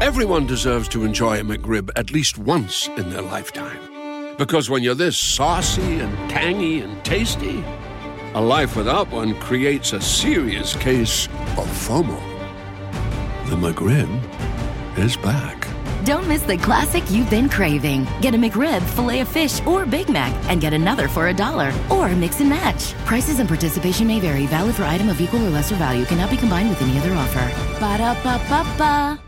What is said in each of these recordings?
Everyone deserves to enjoy a McRib at least once in their lifetime. Because when you're this saucy and tangy and tasty, a life without one creates a serious case of FOMO. The McRib is back. Don't miss the classic you've been craving. Get a McRib, filet of fish, or Big Mac, and get another for a dollar. Or mix and match. Prices and participation may vary. Valid for item of equal or lesser value. Cannot be combined with any other offer. Ba da ba ba ba.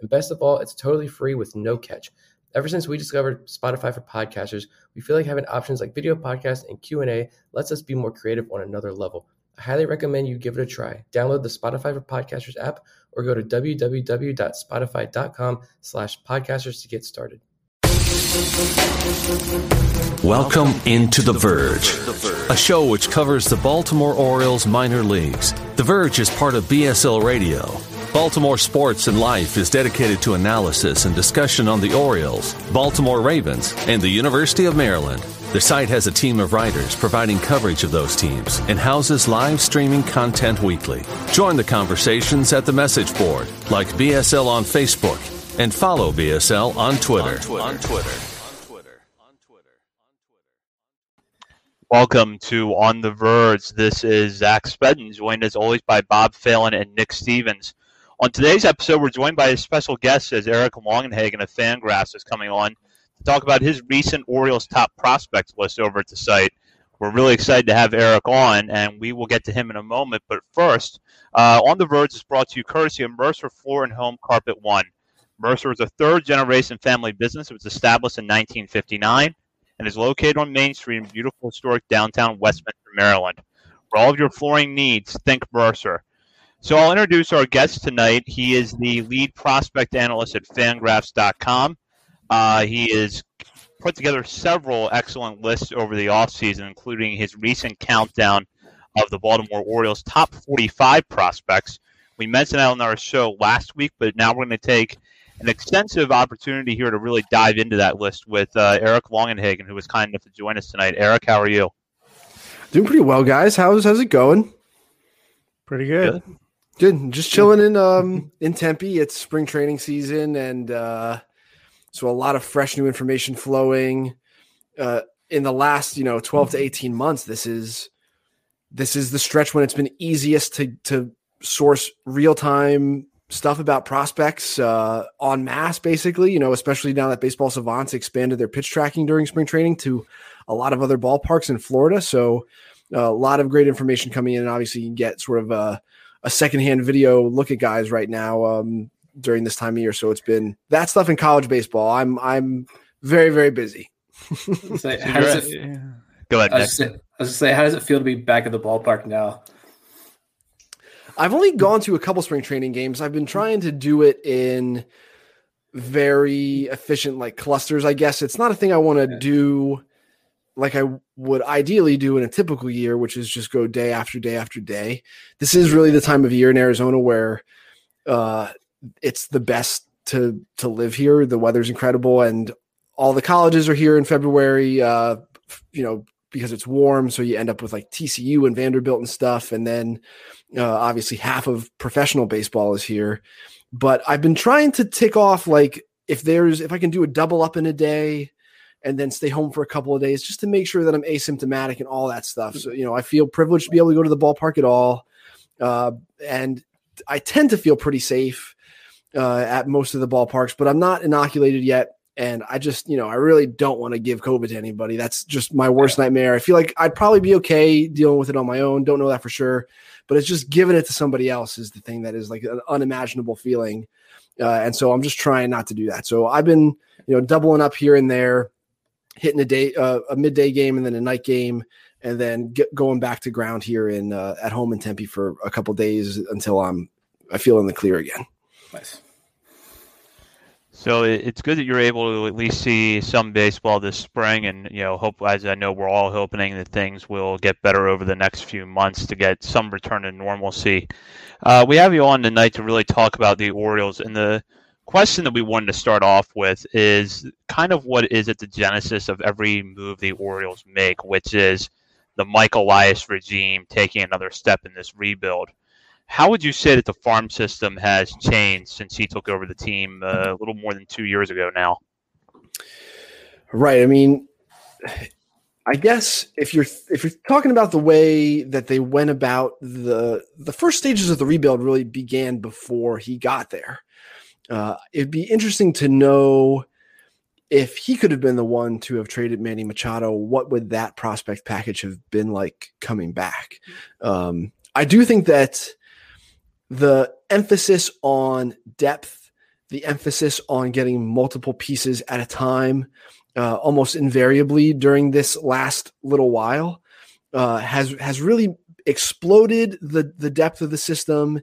And best of all, it's totally free with no catch. Ever since we discovered Spotify for Podcasters, we feel like having options like video podcasts and Q&A lets us be more creative on another level. I highly recommend you give it a try. Download the Spotify for Podcasters app or go to www.spotify.com slash podcasters to get started. Welcome into The Verge, a show which covers the Baltimore Orioles minor leagues. The Verge is part of BSL Radio. Baltimore Sports and Life is dedicated to analysis and discussion on the Orioles, Baltimore Ravens, and the University of Maryland. The site has a team of writers providing coverage of those teams and houses live streaming content weekly. Join the conversations at the message board, like BSL on Facebook, and follow BSL on Twitter. On Twitter. Welcome to On the Verge. This is Zach Spedden, joined as always by Bob Phelan and Nick Stevens. On today's episode, we're joined by a special guest as Eric Longenhagen of Fangraphs is coming on to talk about his recent Orioles top prospect list over at the site. We're really excited to have Eric on, and we will get to him in a moment. But first, uh, On the Verge is brought to you courtesy of Mercer Floor and Home Carpet One. Mercer is a third generation family business. It was established in 1959 and is located on Main Street in beautiful historic downtown Westminster, Maryland. For all of your flooring needs, think Mercer. So I'll introduce our guest tonight. He is the lead prospect analyst at fangraphs.com. Uh, he has put together several excellent lists over the offseason, including his recent countdown of the Baltimore Orioles' top 45 prospects. We mentioned that on our show last week, but now we're going to take an extensive opportunity here to really dive into that list with uh, Eric Longenhagen, who was kind enough to join us tonight. Eric, how are you? Doing pretty well, guys. How's how's it going? Pretty good. Good. Good. Just chilling in um in Tempe. It's spring training season, and uh, so a lot of fresh new information flowing. Uh, in the last, you know, twelve to eighteen months, this is this is the stretch when it's been easiest to to source real time stuff about prospects uh, on mass, basically. You know, especially now that Baseball Savants expanded their pitch tracking during spring training to a lot of other ballparks in Florida. So uh, a lot of great information coming in, and obviously you can get sort of a, a secondhand video look at guys right now um, during this time of year. So it's been that stuff in college baseball. I'm I'm very very busy. so how does it, Go ahead. I was, say, I was to say, how does it feel to be back at the ballpark now? I've only gone to a couple spring training games. I've been trying to do it in very efficient like clusters, I guess. It's not a thing I want to yeah. do like I would ideally do in a typical year, which is just go day after day after day. This is really the time of year in Arizona where uh, it's the best to to live here. The weather's incredible, and all the colleges are here in February. Uh, you know, because it's warm, so you end up with like TCU and Vanderbilt and stuff, and then uh, obviously half of professional baseball is here. But I've been trying to tick off like if there's if I can do a double up in a day and then stay home for a couple of days just to make sure that I'm asymptomatic and all that stuff. So, you know, I feel privileged to be able to go to the ballpark at all. Uh, and I tend to feel pretty safe uh, at most of the ballparks, but I'm not inoculated yet. And I just, you know, I really don't want to give COVID to anybody. That's just my worst nightmare. I feel like I'd probably be okay dealing with it on my own. Don't know that for sure, but it's just giving it to somebody else is the thing that is like an unimaginable feeling. Uh, and so I'm just trying not to do that. So I've been, you know, doubling up here and there hitting a day uh, a midday game and then a night game and then get going back to ground here in uh, at home in Tempe for a couple days until I'm I feel in the clear again. Nice. So it's good that you're able to at least see some baseball this spring, and you know, hope as I know we're all hoping that things will get better over the next few months to get some return to normalcy. Uh, we have you on tonight to really talk about the Orioles, and the question that we wanted to start off with is kind of what is at the genesis of every move the Orioles make, which is the Mike Elias regime taking another step in this rebuild. How would you say that the farm system has changed since he took over the team uh, a little more than two years ago now? Right. I mean, I guess if you're if you're talking about the way that they went about the the first stages of the rebuild really began before he got there. Uh, it'd be interesting to know if he could have been the one to have traded Manny Machado. What would that prospect package have been like coming back? Um, I do think that the emphasis on depth, the emphasis on getting multiple pieces at a time, uh, almost invariably during this last little while, uh, has has really exploded the the depth of the system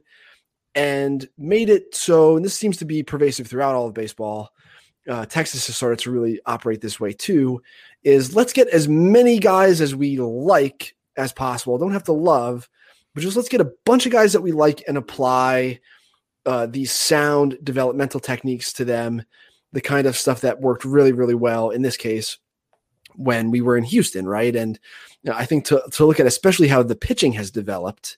and made it so. And this seems to be pervasive throughout all of baseball. Uh, Texas has started to really operate this way too. Is let's get as many guys as we like as possible. Don't have to love, but just let's get a bunch of guys that we like and apply uh, these sound developmental techniques to them, the kind of stuff that worked really, really well in this case when we were in Houston, right? And you know, I think to, to look at especially how the pitching has developed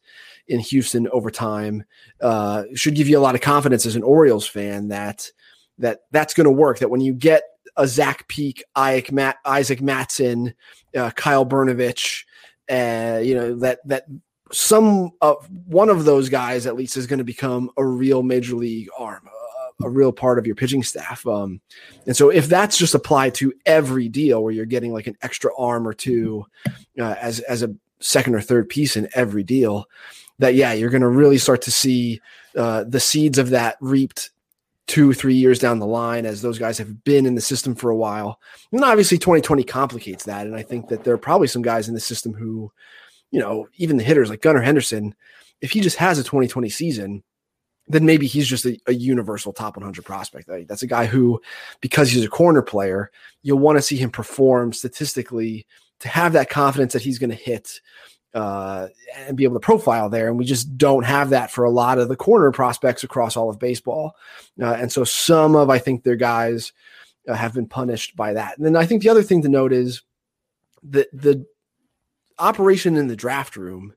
in Houston over time uh, should give you a lot of confidence as an Orioles fan that that that's going to work. That when you get a Zach Peek, Isaac, Matt, Isaac Mattson, uh, Kyle Brnovich, uh, you know that that some of one of those guys at least is going to become a real major league arm, a, a real part of your pitching staff. Um, and so if that's just applied to every deal where you're getting like an extra arm or two uh, as as a second or third piece in every deal, that yeah, you're going to really start to see uh, the seeds of that reaped two, three years down the line as those guys have been in the system for a while. And obviously 2020 complicates that. And I think that there are probably some guys in the system who you know, even the hitters like Gunnar Henderson, if he just has a 2020 season, then maybe he's just a, a, universal top 100 prospect. That's a guy who, because he's a corner player, you'll want to see him perform statistically to have that confidence that he's going to hit uh, and be able to profile there. And we just don't have that for a lot of the corner prospects across all of baseball. Uh, and so some of, I think, their guys uh, have been punished by that. And then I think the other thing to note is that the operation in the draft room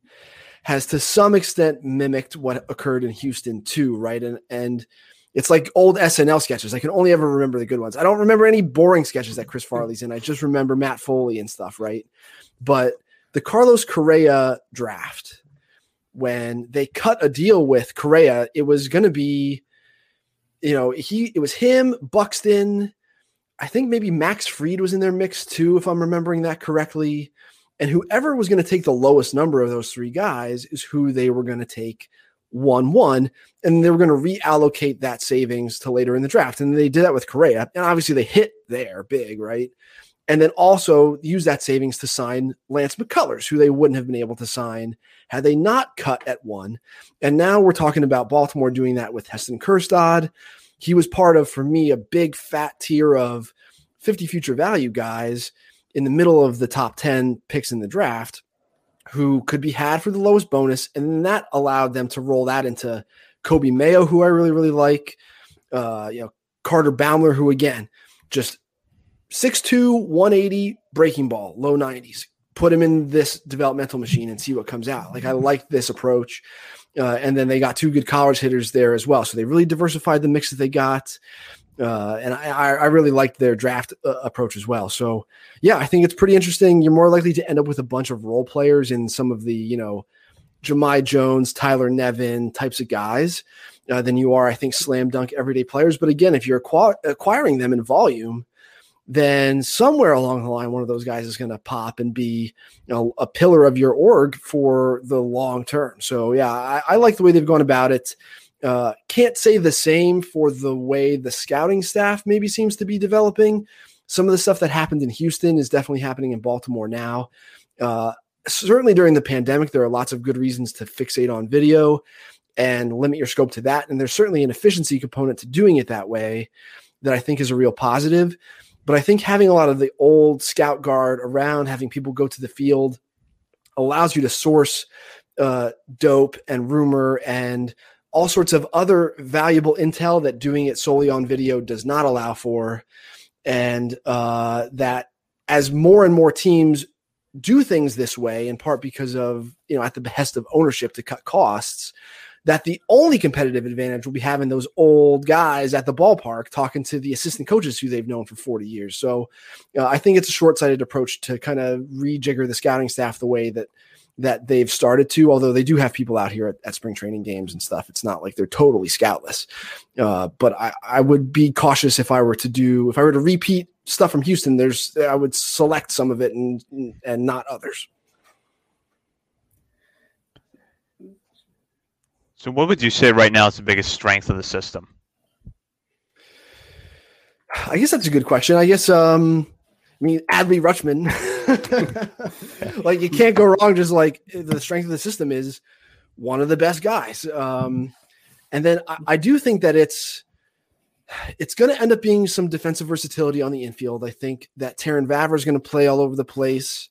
has to some extent mimicked what occurred in Houston too, right? And and it's like old SNL sketches. I can only ever remember the good ones. I don't remember any boring sketches that Chris Farley's in. I just remember Matt Foley and stuff, right? But the Carlos Correa draft, when they cut a deal with Correa, it was going to be, you know, he it was him, Buxton. I think maybe Max Fried was in their mix too, if I'm remembering that correctly. And whoever was going to take the lowest number of those three guys is who they were going to take one one, and they were going to reallocate that savings to later in the draft. And they did that with Correa, and obviously they hit there big, right? And then also use that savings to sign Lance McCullers, who they wouldn't have been able to sign had they not cut at one. And now we're talking about Baltimore doing that with Heston Kjerstad. He was part of, for me, a big fat tier of 50 future value guys in the middle of the top 10 picks in the draft who could be had for the lowest bonus. And that allowed them to roll that into Coby Mayo, who I really, really like. Uh, you know, Carter Baumler, who again, just 6'2, 180 breaking ball, low 90s. Put him in this developmental machine and see what comes out. Like I like this approach. Uh, and then they got two good college hitters there as well. So they really diversified the mix that they got. Uh, and I, I really liked their draft uh, approach as well. So yeah, I think it's pretty interesting. You're more likely to end up with a bunch of role players in some of the you know Jahmai Jones, Tyler Nevin types of guys uh, than you are, I think, slam dunk everyday players. But again, if you're acqu- acquiring them in volume, then somewhere along the line, one of those guys is going to pop and be you know, a pillar of your org for the long term. So yeah, I, I like the way they've gone about it. Uh, can't say the same for the way the scouting staff maybe seems to be developing. Some of the stuff that happened in Houston is definitely happening in Baltimore now. Uh, certainly during the pandemic, there are lots of good reasons to fixate on video. and limit your scope to that. And there's certainly an efficiency component to doing it that way that I think is a real positive. But I think having a lot of the old scout guard around, having people go to the field, allows you to source uh, dope and rumor and all sorts of other valuable intel that doing it solely on video does not allow for. And uh, that as more and more teams do things this way, in part because of, you know, at the behest of ownership to cut costs, that the only competitive advantage will be having those old guys at the ballpark talking to the assistant coaches who they've known for 40 years. So uh, I think it's a short sighted approach to kind of rejigger the scouting staff the way that that they've started to, although they do have people out here at, at spring training games and stuff. It's not like they're totally scoutless. Uh, but I, I would be cautious if I were to do, if I were to repeat stuff from Houston, there's, I would select some of it and, and not others. So, what would you say right now is the biggest strength of the system? I guess that's a good question. I guess, um, I mean, Adley Rutschman, like you can't go wrong. Just like the strength of the system is one of the best guys. Um, and then I, I do think that it's it's going to end up being some defensive versatility on the infield. I think that Terrin Vavra is going to play all over the place,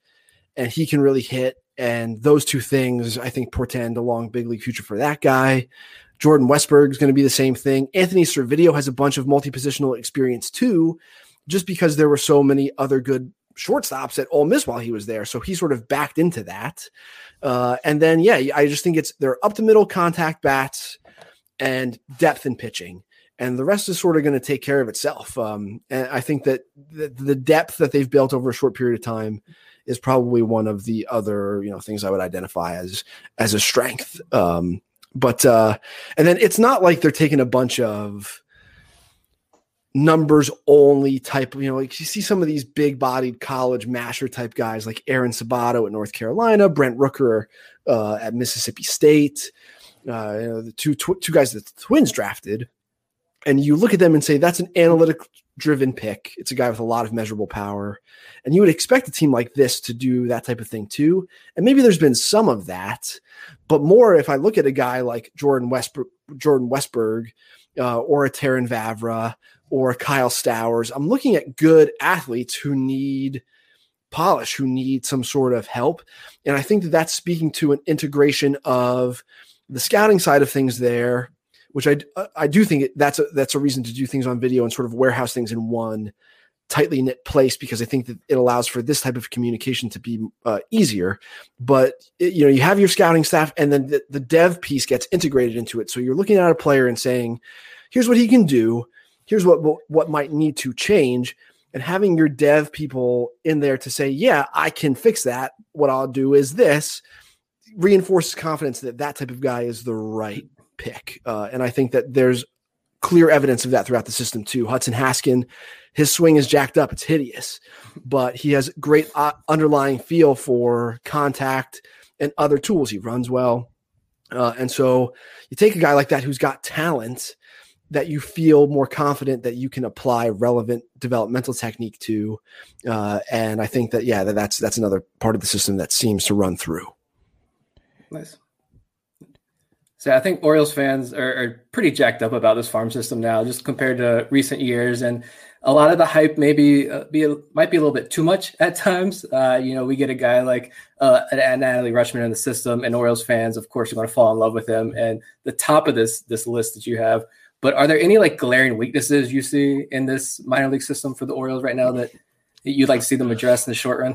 and he can really hit. And those two things, I think, portend a long big league future for that guy. Jordan Westburg is going to be the same thing. Anthony Servideo has a bunch of multi positional experience too, just because there were so many other good shortstops at Ole Miss while he was there. So he sort of backed into that. Uh, and then, yeah, I just think it's they're up to middle contact bats and depth in pitching. And the rest is sort of going to take care of itself. Um, and I think that the, the depth that they've built over a short period of time is probably one of the other you know things I would identify as as a strength. Um, but uh, and then it's not like they're taking a bunch of numbers only type, you know, like you see some of these big bodied college masher type guys like Aaron Sabato at North Carolina, Brent Rooker uh, at Mississippi State, uh, you know, the two, tw- two guys that the Twins drafted. And you look at them and say, that's an analytic driven pick. It's a guy with a lot of measurable power. And you would expect a team like this to do that type of thing too. And maybe there's been some of that, but more if I look at a guy like Jordan Westburg, Jordan Westburg, uh, or a Terrin Vavra or Kyle Stowers. I'm looking at good athletes who need polish, who need some sort of help. And I think that that's speaking to an integration of the scouting side of things there, which I, I do think that's a, that's a reason to do things on video and sort of warehouse things in one tightly knit place because I think that it allows for this type of communication to be uh, easier. But it, you know, you have your scouting staff, and then the, the dev piece gets integrated into it. So you're looking at a player and saying, "Here's what he can do here's what what might need to change. And having your dev people in there to say yeah i can fix that. What i'll do is this reinforces confidence that that type of guy is the right pick. Uh, and i think that there's clear evidence of that throughout the system too. Hudson haskin his swing is jacked up. It's hideous. But he has great uh, underlying feel for contact and other tools. He runs well. Uh, and so you take a guy like that who's got talent that you feel more confident that you can apply relevant developmental technique to uh, and i think that yeah that that's that's another part of the system that seems to run through nice so i think orioles fans are, are pretty jacked up about this farm system now just compared to recent years and a lot of the hype maybe uh, be might be a little bit too much at times. Uh, you know, we get a guy like uh, an Adley Rutschman in the system, and Orioles fans, of course, are going to fall in love with him. And the top of this this list that you have but are there any like glaring weaknesses you see in this minor league system for the Orioles right now that you'd like to see them address in the short run?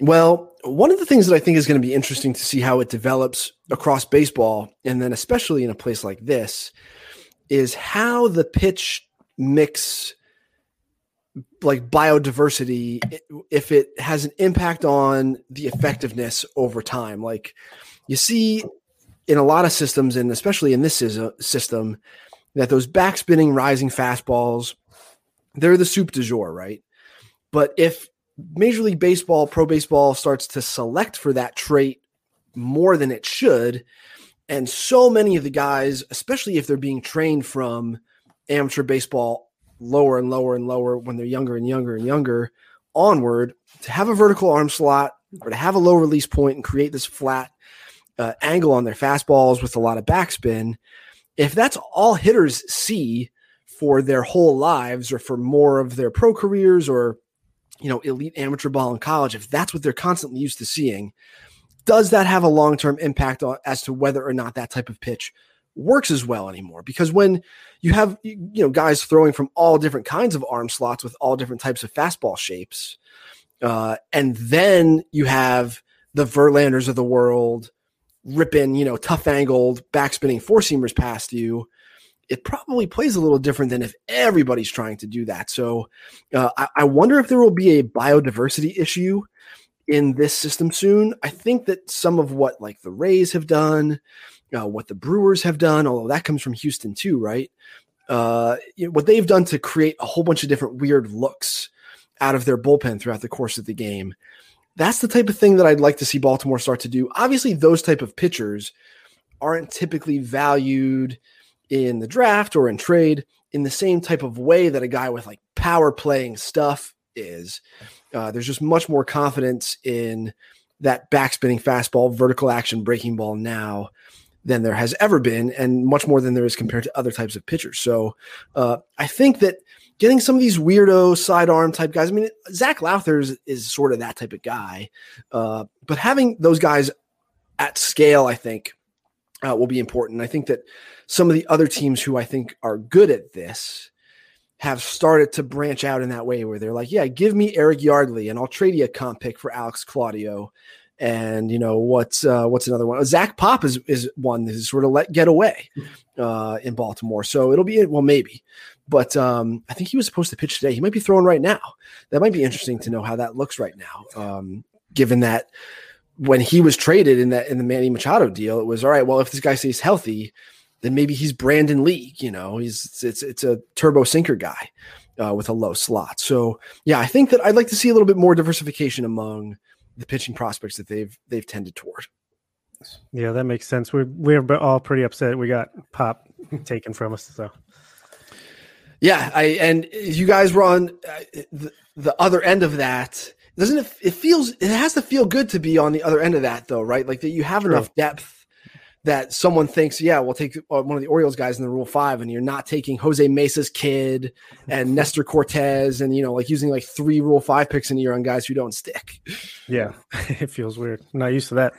Well, one of the things that I think is going to be interesting to see how it develops across baseball, and then especially in a place like this, is how the pitch mix like biodiversity if it has an impact on the effectiveness over time like you see in a lot of systems and especially in this system that those backspinning rising fastballs, they're the soup du jour, right? But if Major League Baseball, pro baseball starts to select for that trait more than it should, and so many of the guys, especially if they're being trained from amateur baseball lower and lower and lower when they're younger and younger and younger onward, to have a vertical arm slot or to have a low release point and create this flat uh, angle on their fastballs with a lot of backspin. If that's all hitters see for their whole lives or for more of their pro careers or you know elite amateur ball in college, if that's what they're constantly used to seeing, does that have a long term impact as to whether or not that type of pitch works as well anymore? Because when you have you know guys throwing from all different kinds of arm slots with all different types of fastball shapes, uh, and then you have the Verlanders of the world ripping, you know, tough angled backspinning four seamers past you, it probably plays a little different than if everybody's trying to do that. So uh, I, I, wonder if there will be a biodiversity issue in this system soon. I think that some of what like the Rays have done, uh, what the Brewers have done, although that comes from Houston too, right? Uh, you know, what they've done to create a whole bunch of different weird looks out of their bullpen throughout the course of the game that's the type of thing that I'd like to see Baltimore start to do. Obviously, those type of pitchers aren't typically valued in the draft or in trade in the same type of way that a guy with like power playing stuff is. Uh, there's just much more confidence in that backspinning fastball, vertical action breaking ball now than there has ever been, and much more than there is compared to other types of pitchers. So uh, I think that getting some of these weirdo sidearm type guys. I mean, Zach Lowther is, sort of that type of guy, uh, but having those guys at scale, I think, uh, will be important. I think that some of the other teams who I think are good at this have started to branch out in that way where they're like, yeah, give me Eric Yardley and I'll trade you a comp pick for Alex Claudio. And you know what's uh, what's another one? Zach Pop is is one that is sort of let get away uh, in Baltimore. So it'll be it, well maybe, but um, I think he was supposed to pitch today. He might be throwing right now. That might be interesting to know how that looks right now, um, given that when he was traded in that in the Manny Machado deal, it was all right. Well, if this guy stays healthy, then maybe he's Brandon League. You know, he's it's it's a turbo sinker guy uh, with a low slot. So yeah, I think that I'd like to see a little bit more diversification among the pitching prospects that they've they've tended toward. Yeah, that makes sense. We're we're all pretty upset. We got Pop taken from us. So yeah, I and you guys were on uh, the, the other end of that. Doesn't it? It feels it has to feel good to be on the other end of that, though, right? Like that you have True. enough depth that someone thinks, yeah, we'll take uh, one of the Orioles guys in the Rule Five, and you're not taking Jose Mesa's kid and Nestor Cortes, and you know, like using like three Rule Five picks in a year on guys who don't stick. Yeah, it feels weird. not used to that.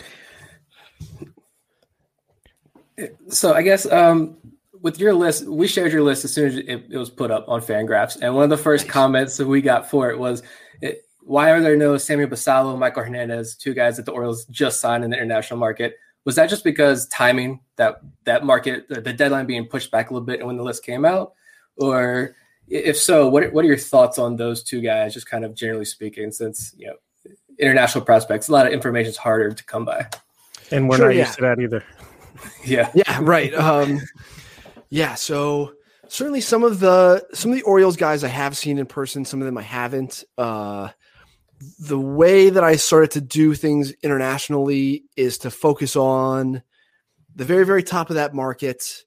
So I guess um, with your list, we shared your list as soon as it, it was put up on Fangraphs, and one of the first nice. comments that we got for it was, it, "Why are there no Samuel Basallo, Maikol Hernandez, two guys that the Orioles just signed in the international market?" Was that just because timing that that market, the deadline being pushed back a little bit, and when the list came out, or if so, what what are your thoughts on those two guys, just kind of generally speaking, since you know international prospects, a lot of information is harder to come by, and we're sure, not yeah. used to that either. yeah, yeah, right. Um, yeah, so certainly some of the some of the Orioles guys I have seen in person, some of them I haven't. Uh, the way that I started to do things internationally is to focus on the very very top of that market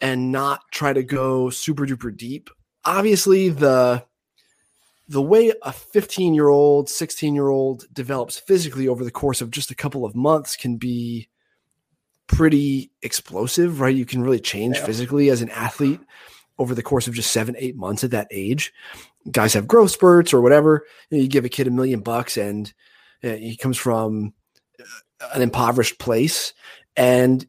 and not try to go super duper deep. Obviously, the the way a 15 year old, 16 year old develops physically over the course of just a couple of months can be pretty explosive, right? You can really change yeah. physically as an athlete over the course of just seven, eight months at that age. Guys have growth spurts or whatever. You, know, you give a kid a million bucks and uh, he comes from uh, an impoverished place. And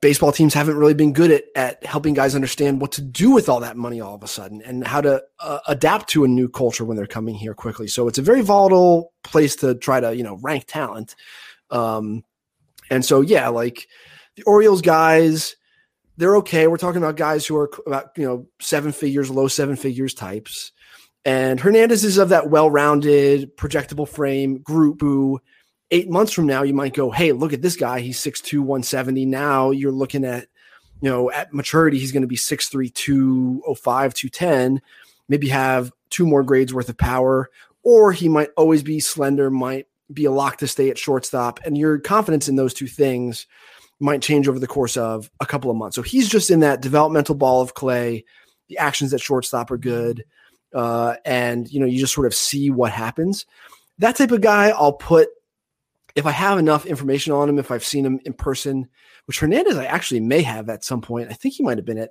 baseball teams haven't really been good at, at helping guys understand what to do with all that money all of a sudden and how to uh, adapt to a new culture when they're coming here quickly. So it's a very volatile place to try to, you know, rank talent. Um, and so, yeah, like the Orioles guys, they're okay. We're talking about guys who are about, you know, seven figures, low seven figures types. And Hernandez is of that well rounded, projectable frame group who eight months from now, you might go, hey, look at this guy. He's 6'2, 170. Now you're looking at, you know, at maturity, he's going to be 6'3, 205, 210. Maybe have two more grades worth of power, or he might always be slender, might be a lock to stay at shortstop. And your confidence in those two things might change over the course of a couple of months. So he's just in that developmental ball of clay. The actions at shortstop are good. Uh, and, you know, you just sort of see what happens. That type of guy I'll put if I have enough information on him, if I've seen him in person, which Hernandez I actually may have at some point. I think he might have been at.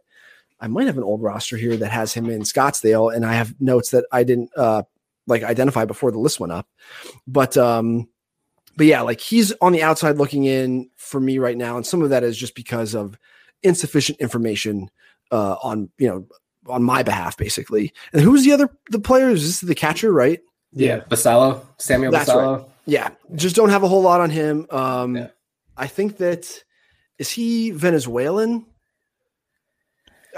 I might have an old roster here that has him in Scottsdale, and I have notes that I didn't uh, like identify before the list went up. But um, but yeah, like he's on the outside looking in for me right now, and some of that is just because of insufficient information uh, on you know on my behalf, basically. And who's the other the player? Is this the catcher, right? Yeah, Basallo, Samuel That's Basallo. right. Yeah, just don't have a whole lot on him. Um, Yeah. I think that is he Venezuelan.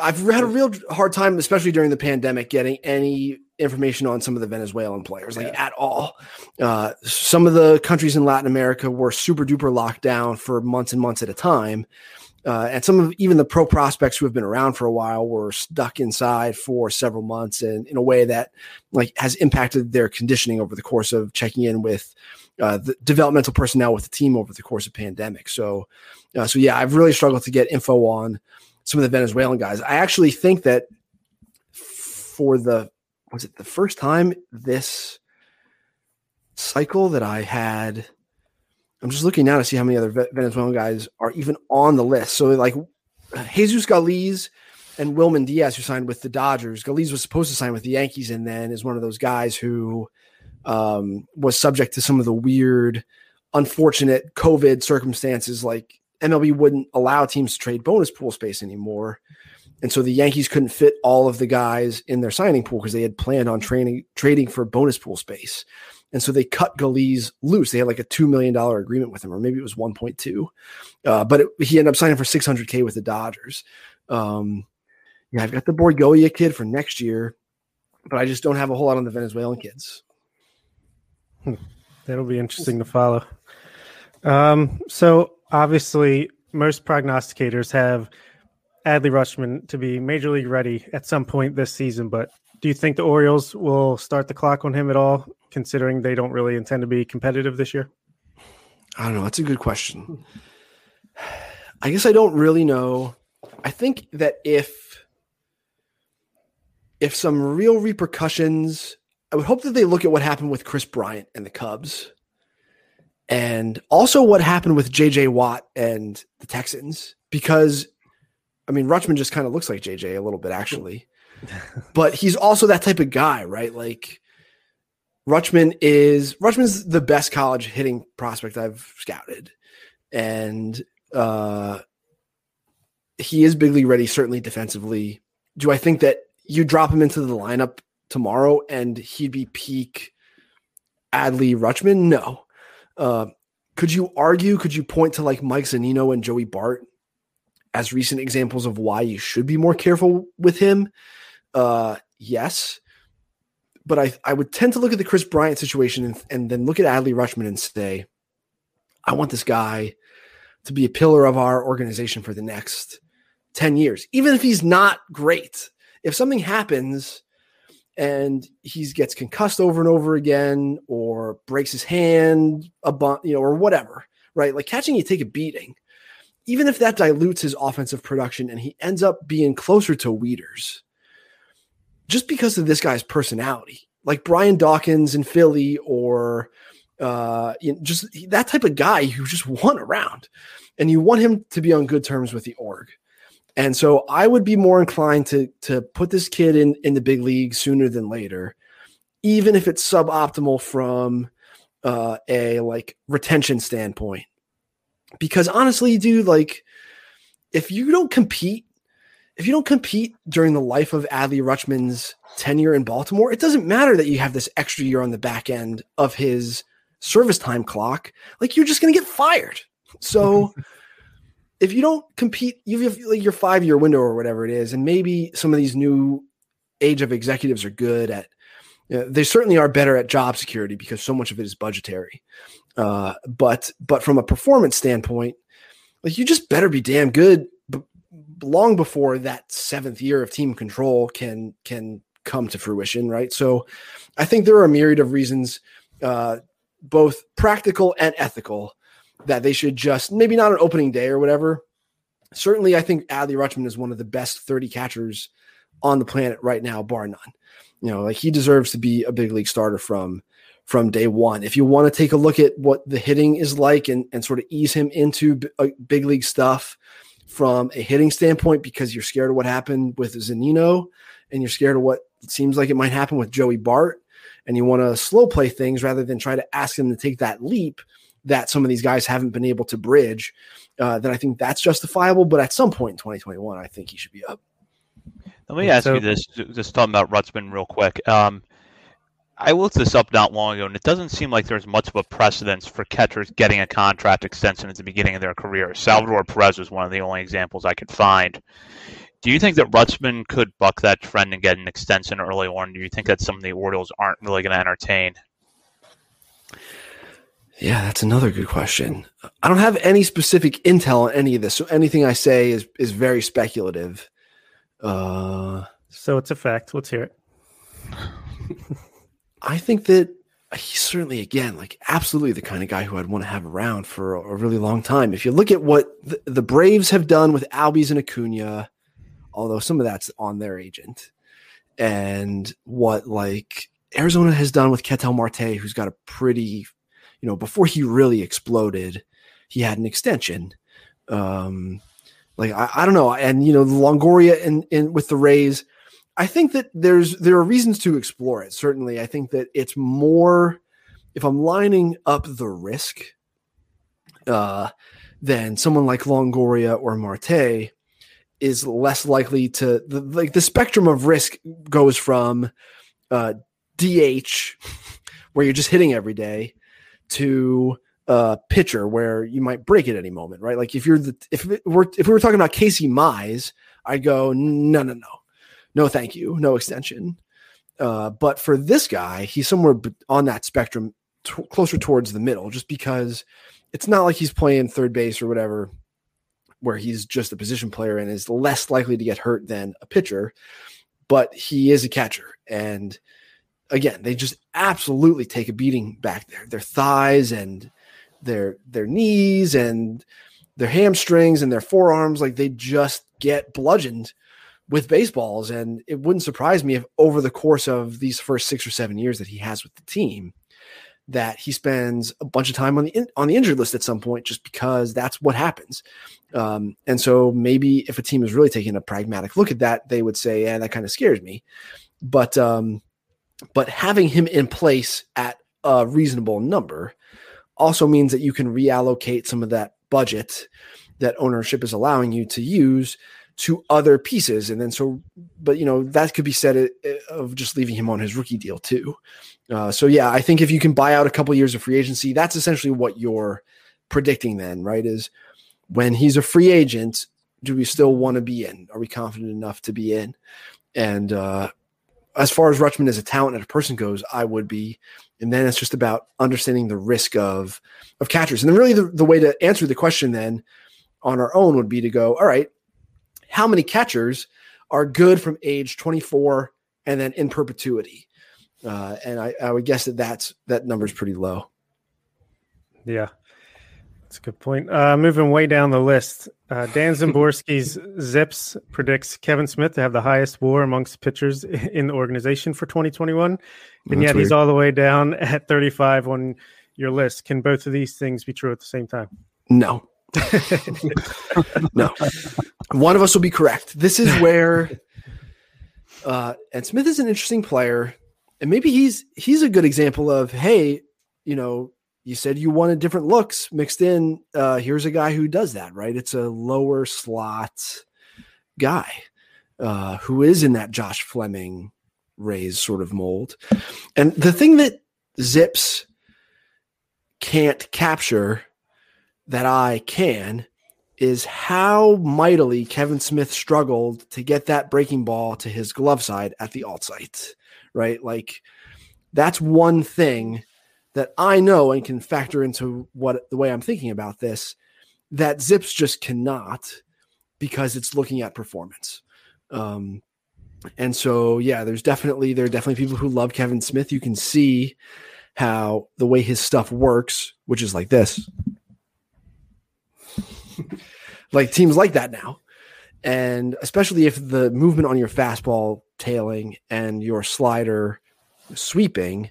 I've had a real hard time, especially during the pandemic, getting any information on some of the Venezuelan players, like Yeah. at all. Uh, some of the countries in Latin America were super duper locked down for months and months at a time. Uh, and some of even the pro prospects who have been around for a while were stuck inside for several months and in a way that like has impacted their conditioning over the course of checking in with uh, the developmental personnel with the team over the course of pandemic. So, uh, so yeah, I've really struggled to get info on some of the Venezuelan guys. I actually think that for the was it the first time this cycle that I had. I'm just looking now to see how many other Venezuelan guys are even on the list. So like Jesus Galiz and Wilman Diaz, who signed with the Dodgers. Galiz was supposed to sign with the Yankees, and then is one of those guys who um, was subject to some of the weird, unfortunate COVID circumstances. Like MLB wouldn't allow teams to trade bonus pool space anymore. And so the Yankees couldn't fit all of the guys in their signing pool because they had planned on training, trading for bonus pool space. And so they cut Galiz loose. They had like a $2 million agreement with him, or maybe it was 1.2. Uh, but it, he ended up signing for 600K with the Dodgers. Um, yeah, I've got the Borgoya kid for next year, but I just don't have a whole lot on the Venezuelan kids. That'll be interesting to follow. Um, so obviously, most prognosticators have Adley Rutschman to be major league ready at some point this season. But do you think the Orioles will start the clock on him at all, considering they don't really intend to be competitive this year? I don't know. That's a good question. I guess I don't really know. I think that if if some real repercussions, I would hope that they look at what happened with Kris Bryant and the Cubs, and also what happened with J.J. Watt and the Texans, because I mean Rutschman just kind of looks like J.J. a little bit actually, but he's also that type of guy, right? Like Rutschman is Rutschman's the best college hitting prospect I've scouted, and uh, he is big league ready. Certainly defensively. Do I think that you drop him into the lineup tomorrow and he'd be peak Adley Rutschman? No. Uh, could you argue? Could you point to like Mike Zunino and Joey Bart as recent examples of why you should be more careful with him? Uh, yes but I, I would tend to look at the Kris Bryant situation and, and then look at Adley Rutschman and say, I want this guy to be a pillar of our organization for the next 10 years, even if he's not great. If something happens and he gets concussed over and over again or breaks his hand a bunch, you know, or whatever, right? Like catching you take a beating, even if that dilutes his offensive production and he ends up being closer to Wieters just because of this guy's personality, like Brian Dawkins in Philly, or uh, you know, just that type of guy who just won around, and you want him to be on good terms with the org. And so I would be more inclined to to put this kid in in the big league sooner than later, even if it's suboptimal from uh, a like retention standpoint. Because honestly, dude, like if you don't compete if you don't compete during the life of Adley Rutschman's tenure in Baltimore, it doesn't matter that you have this extra year on the back end of his service time clock. Like you're just to get fired. So if you don't compete, you have like your five year window or whatever it is, and maybe some of these new age of executives are good at. You know, they certainly are better at job security because so much of it is budgetary. Uh, but but from a performance standpoint, like you just better be damn good long before that seventh year of team control can can come to fruition, right? So, I think there are a myriad of reasons, uh, both practical and ethical, that they should just maybe not an opening day or whatever. Certainly, I think Adley Rutschman is one of the best thirty catchers on the planet right now, bar none. You know, like he deserves to be a big league starter from from day one. If you want to take a look at what the hitting is like and, and sort of ease him into b- uh, big league stuff from a hitting standpoint, because you're scared of what happened with Zunino and you're scared of what seems like it might happen with Joey Bart, and you want to slow play things rather than try to ask him to take that leap that some of these guys haven't been able to bridge, uh, then I think that's justifiable. But at some point in 2021, I think he should be up. Let me ask so, you this, just talking about Rutschman real quick. Um, I looked this up not long ago, and it doesn't seem like there's much of a precedence for catchers getting a contract extension at the beginning of their career. Salvador Perez was one of the only examples I could find. Do you think that Rutschman could buck that trend and get an extension early on? Do you think that some of the Orioles aren't really going to entertain? Yeah, that's another good question. I don't have any specific intel on any of this, so anything I say is is very speculative. Uh, so it's a fact. Let's hear it. I think that he's certainly, again, like absolutely the kind of guy who I'd want to have around for a, a really long time. If you look at what the, the, Braves have done with Albies and Acuna, although some of that's on their agent, and what like Arizona has done with Ketel Marte, who's got a pretty, you know, before he really exploded, he had an extension. Um, like I, I don't know, and you know, Longoria and with the Rays I think that there's there are reasons to explore it. Certainly, I think that it's more if I'm lining up the risk uh, than someone like Longoria or Marte is less likely to the, like the spectrum of risk goes from uh, DH where you're just hitting every day to uh, pitcher where you might break at any moment, right? Like if you're the if we're if we were talking about Casey Mize, I'd go no no no no thank you, no extension. Uh, but for this guy, he's somewhere on that spectrum, t- closer towards the middle, just because it's not like he's playing third base or whatever, where he's just a position player and is less likely to get hurt than a pitcher. But he is a catcher, and again, they just absolutely take a beating back there. Their thighs and their their knees and their hamstrings and their forearms, like they just get bludgeoned with baseballs. And it wouldn't surprise me if over the course of these first six or seven years that he has with the team, that he spends a bunch of time on the in, on the injured list at some point, just because that's what happens. Um, and so maybe if a team is really taking a pragmatic look at that, they would say, "Yeah, that kind of scares me." But um, but having him in place at a reasonable number also means that you can reallocate some of that budget that ownership is allowing you to use to other pieces. And then so, but you know, that could be said of just leaving him on his rookie deal too. Uh, so yeah, I think if you can buy out a couple years of free agency, that's essentially what you're predicting then, right? Is when he's a free agent, do we still want to be in? Are we confident enough to be in? And uh, as far as Rutschman as a talent and a person goes, I would be. And then it's just about understanding the risk of of catchers. And then really the, the way to answer the question then on our own would be to go, all right, how many catchers are good from age 24 and then in perpetuity. Uh, and I, I would guess that that's that number is pretty low. Yeah, that's a good point. Uh, moving way down the list, uh, Dan Szymborski's Zips predicts Kevin Smith to have the highest WAR amongst pitchers in the organization for 2021, and that's yet weird. he's all the way down at 35 on your list. Can both of these things be true at the same time? No. no, one of us will be correct. This is where, uh, and Smith is an interesting player, and maybe he's he's a good example of hey, you know, you said you wanted different looks mixed in. Uh, here's a guy who does that, right? It's a lower slot guy uh, who is in that Josh Fleming Rays sort of mold, and the thing that Zips can't capture that I can is how mightily Kevin Smith struggled to get that breaking ball to his glove side at the alt site, right? Like that's one thing that I know and can factor into what the way I'm thinking about this that Zips just cannot because it's looking at performance. Um, and so, yeah, there's definitely there are definitely people who love Kevin Smith. You can see how the way his stuff works, which is like this like teams like that now. And especially if the movement on your fastball tailing and your slider sweeping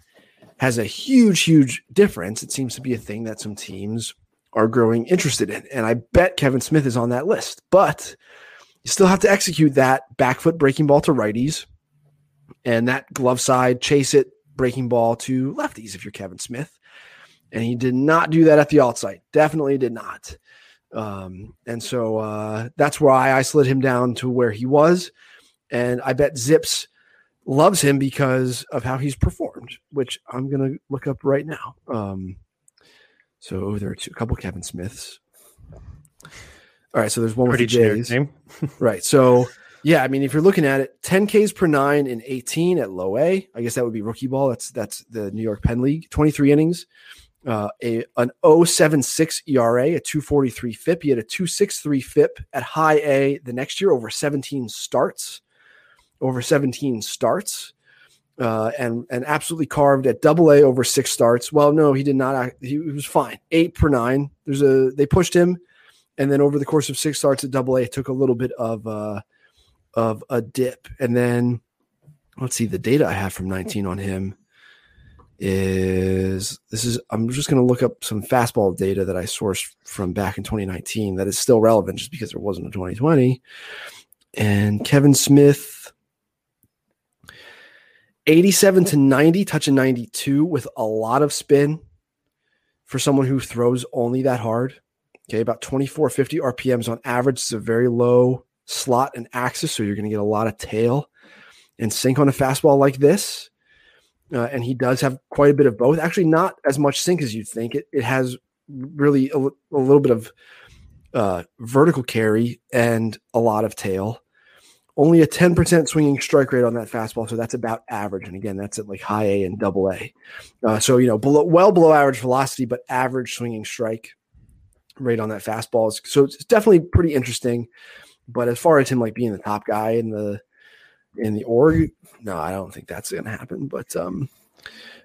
has a huge, huge difference. It seems to be a thing that some teams are growing interested in. And I bet Kevin Smith is on that list. But you still have to execute that back foot breaking ball to righties and that glove side chase it breaking ball to lefties if you're Kevin Smith. And he did not do that at the alt site. Definitely did not. Um, and so uh, that's why I slid him down to where he was. And I bet Zips loves him because of how he's performed, which I'm going to look up right now. Um, so there are two, a couple Kevin Smiths. All right, so there's one Pretty with the name. right. So yeah, I mean, if you're looking at it, 10 Ks per nine in 18 at low A, I guess that would be rookie ball. That's that's the New York Penn League. 23 innings, uh, a an 076 ERA, a 243 FIP. He had a 263 FIP at high A the next year over 17 starts, over 17 starts. Uh, and and absolutely carved at double A over six starts. Well, no, he did not. He, was fine. Eight per nine. There's a they pushed him, and then over the course of six starts at double A, took a little bit of uh, of a dip. And then let's see, the data I have from 19 on him is this is I'm just going to look up some fastball data that I sourced from back in 2019 that is still relevant just because there wasn't a 2020. And Kevin Smith 87 to 90, touching 92 with a lot of spin for someone who throws only that hard. Okay, about 2450 RPMs on average. It's a very low slot and axis, so you're going to get a lot of tail and sink on a fastball like this. Uh, and he does have quite a bit of both. Actually, not as much sink as you'd think. It, it has really a, a little bit of uh, vertical carry and a lot of tail. Only a 10% swinging strike rate on that fastball, so that's about average. And again, that's at like high A and double A. Uh, so you know, below well below average velocity, but average swinging strike rate on that fastball. is- So it's definitely pretty interesting. But as far as him like being the top guy in the in the org, no, I don't think that's gonna happen. But um,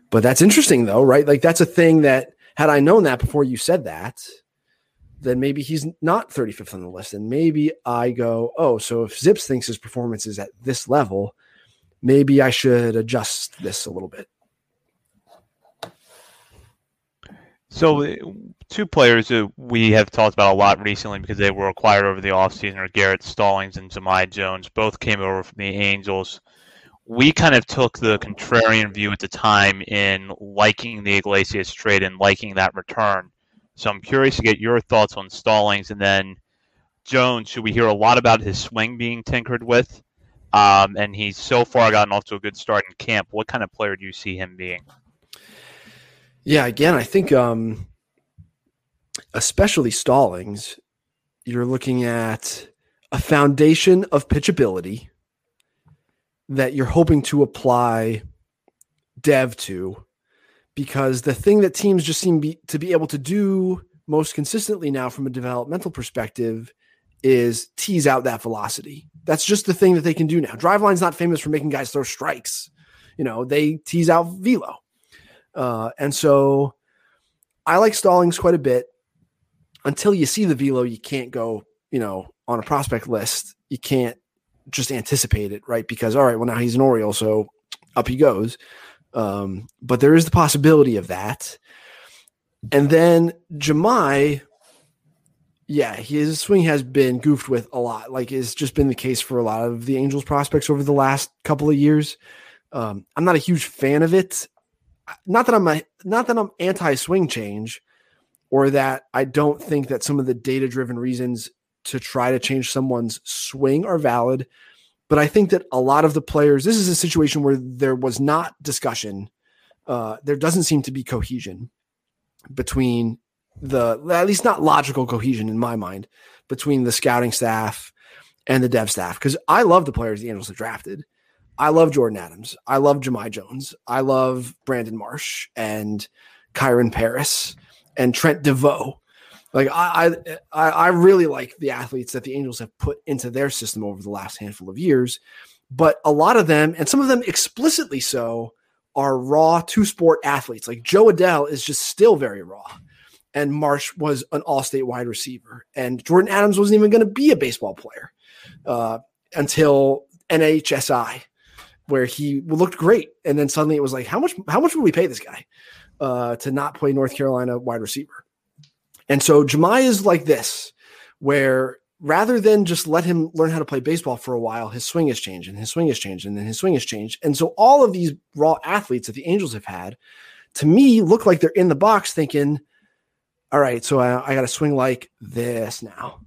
but that's interesting though, right? Like that's a thing that had I known that before you said that, then maybe he's not 35th on the list. And maybe I go, oh, so if Zips thinks his performance is at this level, maybe I should adjust this a little bit. So, uh, two players that we have talked about a lot recently because they were acquired over the offseason are Garrett Stallings and Jahmai Jones. Both came over from the Angels. We kind of took the contrarian view at the time in liking the Iglesias trade and liking that return. So, I'm curious to get your thoughts on Stallings and then Jones. Should we hear a lot about his swing being tinkered with? Um, and he's so far gotten off to a good start in camp. What kind of player do you see him being? Yeah, again, I think um especially Stallings, you're looking at a foundation of pitchability that you're hoping to apply dev to because the thing that teams just seem be, to be able to do most consistently now from a developmental perspective is tease out that velocity. That's just the thing that they can do now. Driveline's not famous for making guys throw strikes. You know, they tease out velo. Uh, and so I like Stallings quite a bit. Until you see the velo, you can't go, you know, on a prospect list. You can't just anticipate it, right? Because all right, well now he's an Oriole, so up he goes. Um, but there is the possibility of that. And then Jahmai, yeah, his swing has been goofed with a lot. Like it's just been the case for a lot of the Angels prospects over the last couple of years. Um, I'm not a huge fan of it. Not that I'm a, not that I'm anti swing change, or that I don't think that some of the data driven reasons to try to change someone's swing are valid. But I think that a lot of the players, this is a situation where there was not discussion. Uh, there doesn't seem to be cohesion between the, at least not logical cohesion in my mind, between the scouting staff and the dev staff. Because I love the players the Angels have drafted. I love Jordan Adams. I love Jahmai Jones. I love Brandon Marsh and Kyren Paris and Trent Deveaux. Like I, I, I really like the athletes that the Angels have put into their system over the last handful of years, but a lot of them, and some of them explicitly so, are raw two sport athletes. Like Jo Adell is just still very raw, and Marsh was an all state wide receiver, and Jordan Adams wasn't even going to be a baseball player uh, until NHSI where he looked great, and then suddenly it was like, how much how much would we pay this guy uh, to not play North Carolina wide receiver? And so Jahmai is like this, where rather than just let him learn how to play baseball for a while, his swing has changed and his swing has changed and then his swing has changed. And so all of these raw athletes that the Angels have had, to me, look like they're in the box thinking, all right, so I, I got to swing like this now,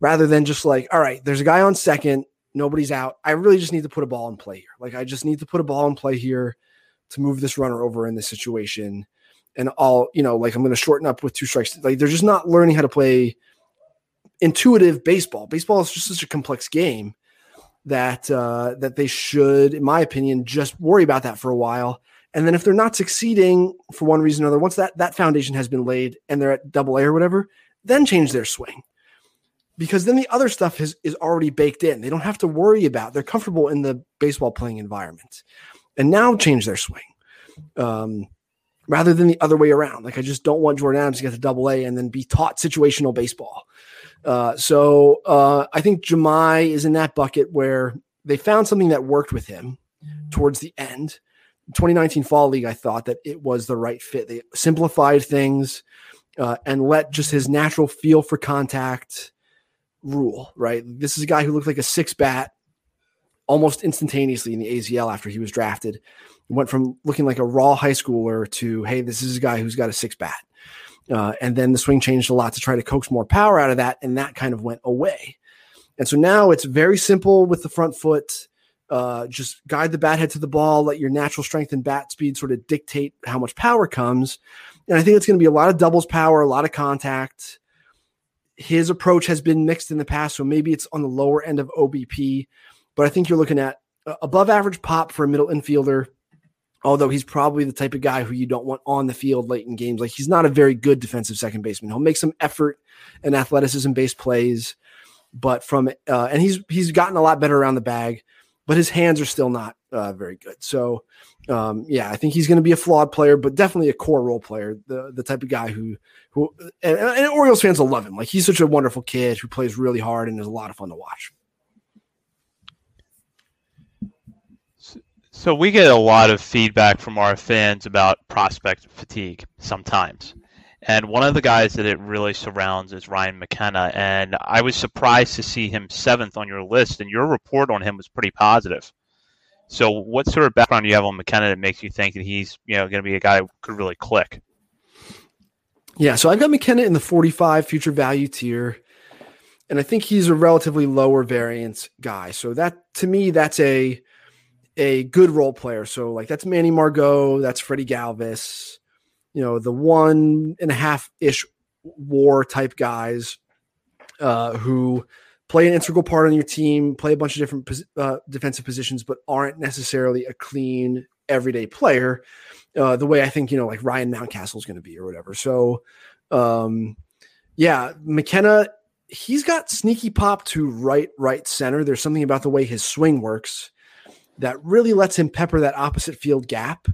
rather than just like, all right, there's a guy on second, nobody's out. I really just need to put a ball in play here. Like I just need to put a ball in play here to move this runner over in this situation. And all, you know, like I'm going to shorten up with two strikes. Like they're just not learning how to play intuitive baseball. Baseball is just such a complex game that uh, that they should, in my opinion, just worry about that for a while. And then if they're not succeeding for one reason or another, once that that foundation has been laid and they're at double A or whatever, then change their swing. Because then the other stuff is, is already baked in. They don't have to worry about. They're comfortable in the baseball playing environment, and now change their swing. Um, rather than the other way around. Like I just don't want Jordan Adams to get to double A and then be taught situational baseball. Uh, so uh, I think Jahmai is in that bucket where they found something that worked with him towards the end. 2019 Fall League, I thought that it was the right fit. They simplified things uh, and let just his natural feel for contact rule, right? This is a guy who looked like a six bat almost instantaneously in the AZL after he was drafted. Went from looking like a raw high schooler to, hey, this is a guy who's got a six bat. Uh, and then the swing changed a lot to try to coax more power out of that, and that kind of went away. And so now it's very simple with the front foot. Uh, just guide the bat head to the ball, let your natural strength and bat speed sort of dictate how much power comes. And I think it's going to be a lot of doubles power, a lot of contact. His approach has been mixed in the past, so maybe it's on the lower end of OBP, but I think you're looking at above average pop for a middle infielder, although he's probably the type of guy who you don't want on the field late in games. Like he's not a very good defensive second baseman. He'll make some effort and athleticism based plays, but from uh, and he's he's gotten a lot better around the bag, but his hands are still not uh, very good. So um, yeah, I think he's going to be a flawed player, but definitely a core role player. The the type of guy who who and, and Orioles fans will love him. Like he's such a wonderful kid who plays really hard and is a lot of fun to watch. So we get a lot of feedback from our fans about prospect fatigue sometimes. And one of the guys that it really surrounds is Ryan McKenna. And I was surprised to see him seventh on your list, and your report on him was pretty positive. So, what sort of background do you have on McKenna that makes you think that he's, you know, going to be a guy who could really click? Yeah, so I've got McKenna in the 45 future value tier, and I think he's a relatively lower variance guy. So that to me, that's a a good role player. So like that's Manny Margot, that's Freddie Galvis, you know, the one and a half ish war type guys uh, who play an integral part on your team, play a bunch of different uh, defensive positions, but aren't necessarily a clean everyday player. Uh, the way I think you know, like Ryan Mountcastle is going to be or whatever. So, um, yeah, McKenna, he's got sneaky pop to right, right center. There's something about the way his swing works that really lets him pepper that opposite field gap.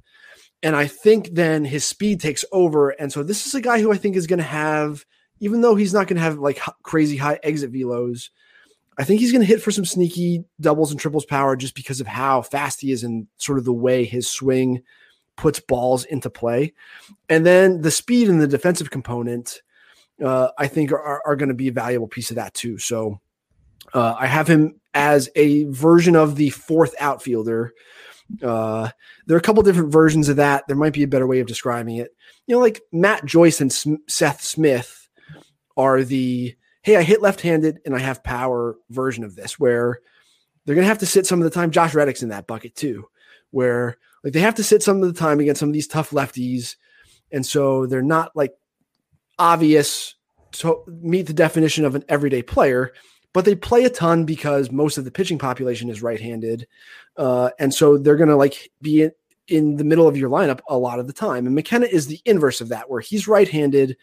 And I think then his speed takes over. And so this is a guy who I think is going to have, even though he's not going to have like crazy high exit velos, I think he's going to hit for some sneaky doubles and triples power just because of how fast he is and sort of the way his swing puts balls into play. And then the speed and the defensive component, uh, I think are, are going to be a valuable piece of that too. So uh, I have him as a version of the fourth outfielder. Uh, there are a couple different versions of that. There might be a better way of describing it. You know, like Matt Joyce and S- Seth Smith are the hey, I hit left-handed and I have power version of this, where they're gonna have to sit some of the time. Josh Reddick's in that bucket too, where like they have to sit some of the time against some of these tough lefties, and so they're not like obvious to meet the definition of an everyday player but they play a ton because most of the pitching population is right-handed, uh, and so they're going to like be in, in the middle of your lineup a lot of the time. And McKenna is the inverse of that, where he's right-handed,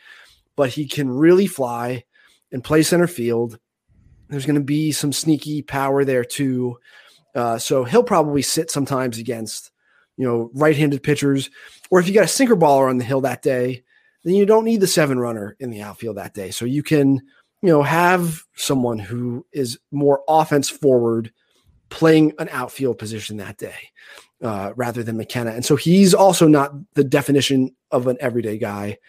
but he can really fly and play center field. There's going to be some sneaky power there too, uh, so he'll probably sit sometimes against you know right-handed pitchers, or if you got a sinker baller on the hill that day, then you don't need the seven runner in the outfield that day, so you can you know, have someone who is more offense forward playing an outfield position that day uh, rather than McKenna. And so he's also not the definition of an everyday guy,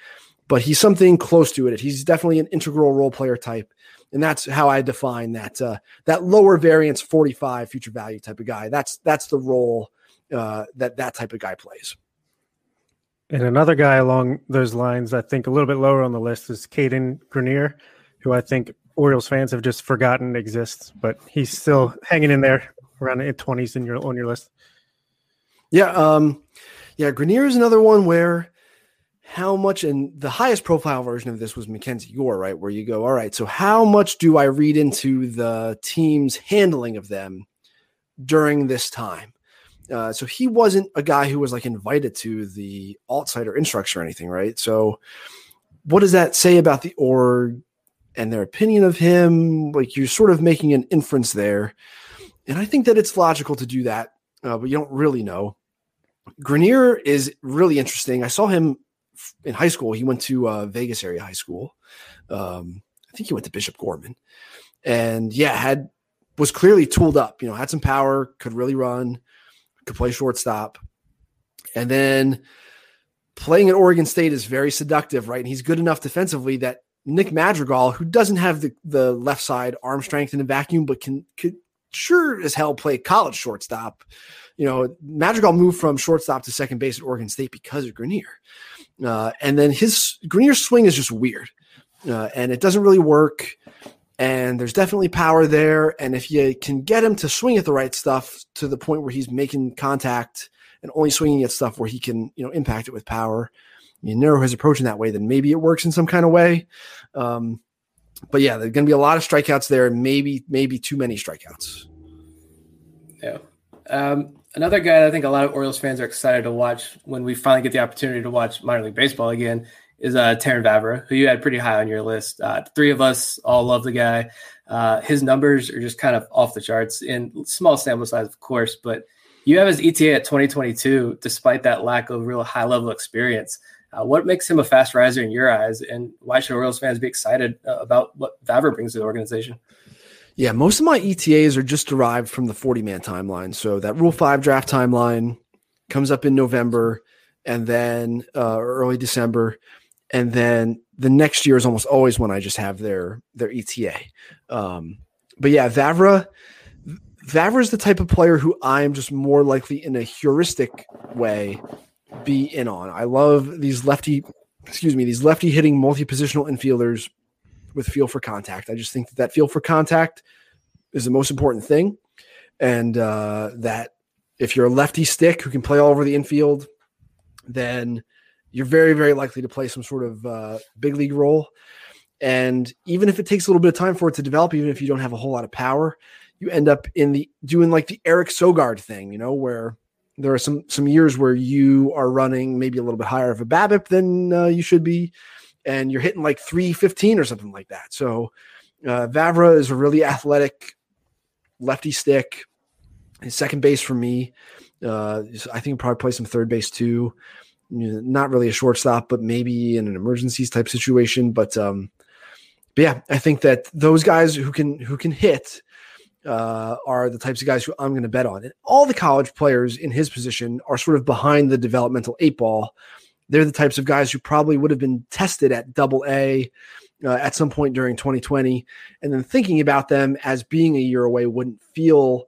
but he's something close to it. He's definitely an integral role player type. And that's how I define that uh, that lower variance 45 future value type of guy. That's that's the role uh, that that type of guy plays. And another guy along those lines, I think a little bit lower on the list is Cadyn Grenier, who I think Orioles fans have just forgotten exists, but he's still hanging in there around the twenties in your on your list. Yeah, um, yeah. Grenier is another one where how much and the highest profile version of this was Mackenzie Gore, right? Where you go, all right, so how much do I read into the team's handling of them during this time? Uh, so he wasn't a guy who was like invited to the alt or instructor or anything, right? So what does that say about the org and their opinion of him? Like you're sort of making an inference there. And I think that it's logical to do that, uh, but you don't really know. Grenier is really interesting. I saw him in high school. He went to uh, Vegas area high school. Um, I think he went to Bishop Gorman, and yeah, had was clearly tooled up. You know, had some power, could really run, could play shortstop, and then playing at Oregon State is very seductive, right? And he's good enough defensively that Nick Madrigal, who doesn't have the, the left side arm strength in a vacuum, but can could sure as hell play college shortstop. You know, Madrigal moved from shortstop to second base at Oregon State because of Grenier. Uh, and then his Grenier's swing is just weird, uh, and it doesn't really work. And there's definitely power there. And if you can get him to swing at the right stuff to the point where he's making contact and only swinging at stuff where he can, you know, impact it with power, you narrow his approach in that way, then maybe it works in some kind of way. Um, but yeah, there's going to be a lot of strikeouts there, maybe maybe too many strikeouts. Yeah. Um, another guy I think a lot of Orioles fans are excited to watch when we finally get the opportunity to watch minor league baseball again is uh, Terrin Vavra, who you had pretty high on your list. Uh, three of us all love the guy. Uh, his numbers are just kind of off the charts in small sample size, of course, but you have his ETA at 2022, despite that lack of real high level experience. Uh, what makes him a fast riser in your eyes, and why should Orioles fans be excited uh, about what Vavra brings to the organization? Yeah, most of my ETAs are just derived from the 40 man timeline. So that Rule 5 draft timeline comes up in November and then uh, early December. And then the next year is almost always when I just have their their ETA. Um, but yeah, Vavra, Vavra is the type of player who I'm just more likely in a heuristic way be in on. I love these lefty, excuse me, these lefty hitting multi positional infielders with feel for contact. I just think that that feel for contact is the most important thing, and uh, that if you're a lefty stick who can play all over the infield, then you're very very likely to play some sort of uh, big league role. And even if it takes a little bit of time for it to develop, even if you don't have a whole lot of power, you end up in the doing like the Eric Sogard thing, you know, where there are some some years where you are running maybe a little bit higher of a BABIP than uh, you should be, and you're hitting like 315 or something like that. So uh, Vavra is a really athletic lefty stick. His second base for me. Uh, I think probably play some third base too. Not really a shortstop, but maybe in an emergencies type situation. But um, but yeah, I think that those guys who can who can hit uh, are the types of guys who I'm going to bet on. And all the college players in his position are sort of behind the developmental eight ball. They're the types of guys who probably would have been tested at double A uh, at some point during 2020. And then thinking about them as being a year away wouldn't feel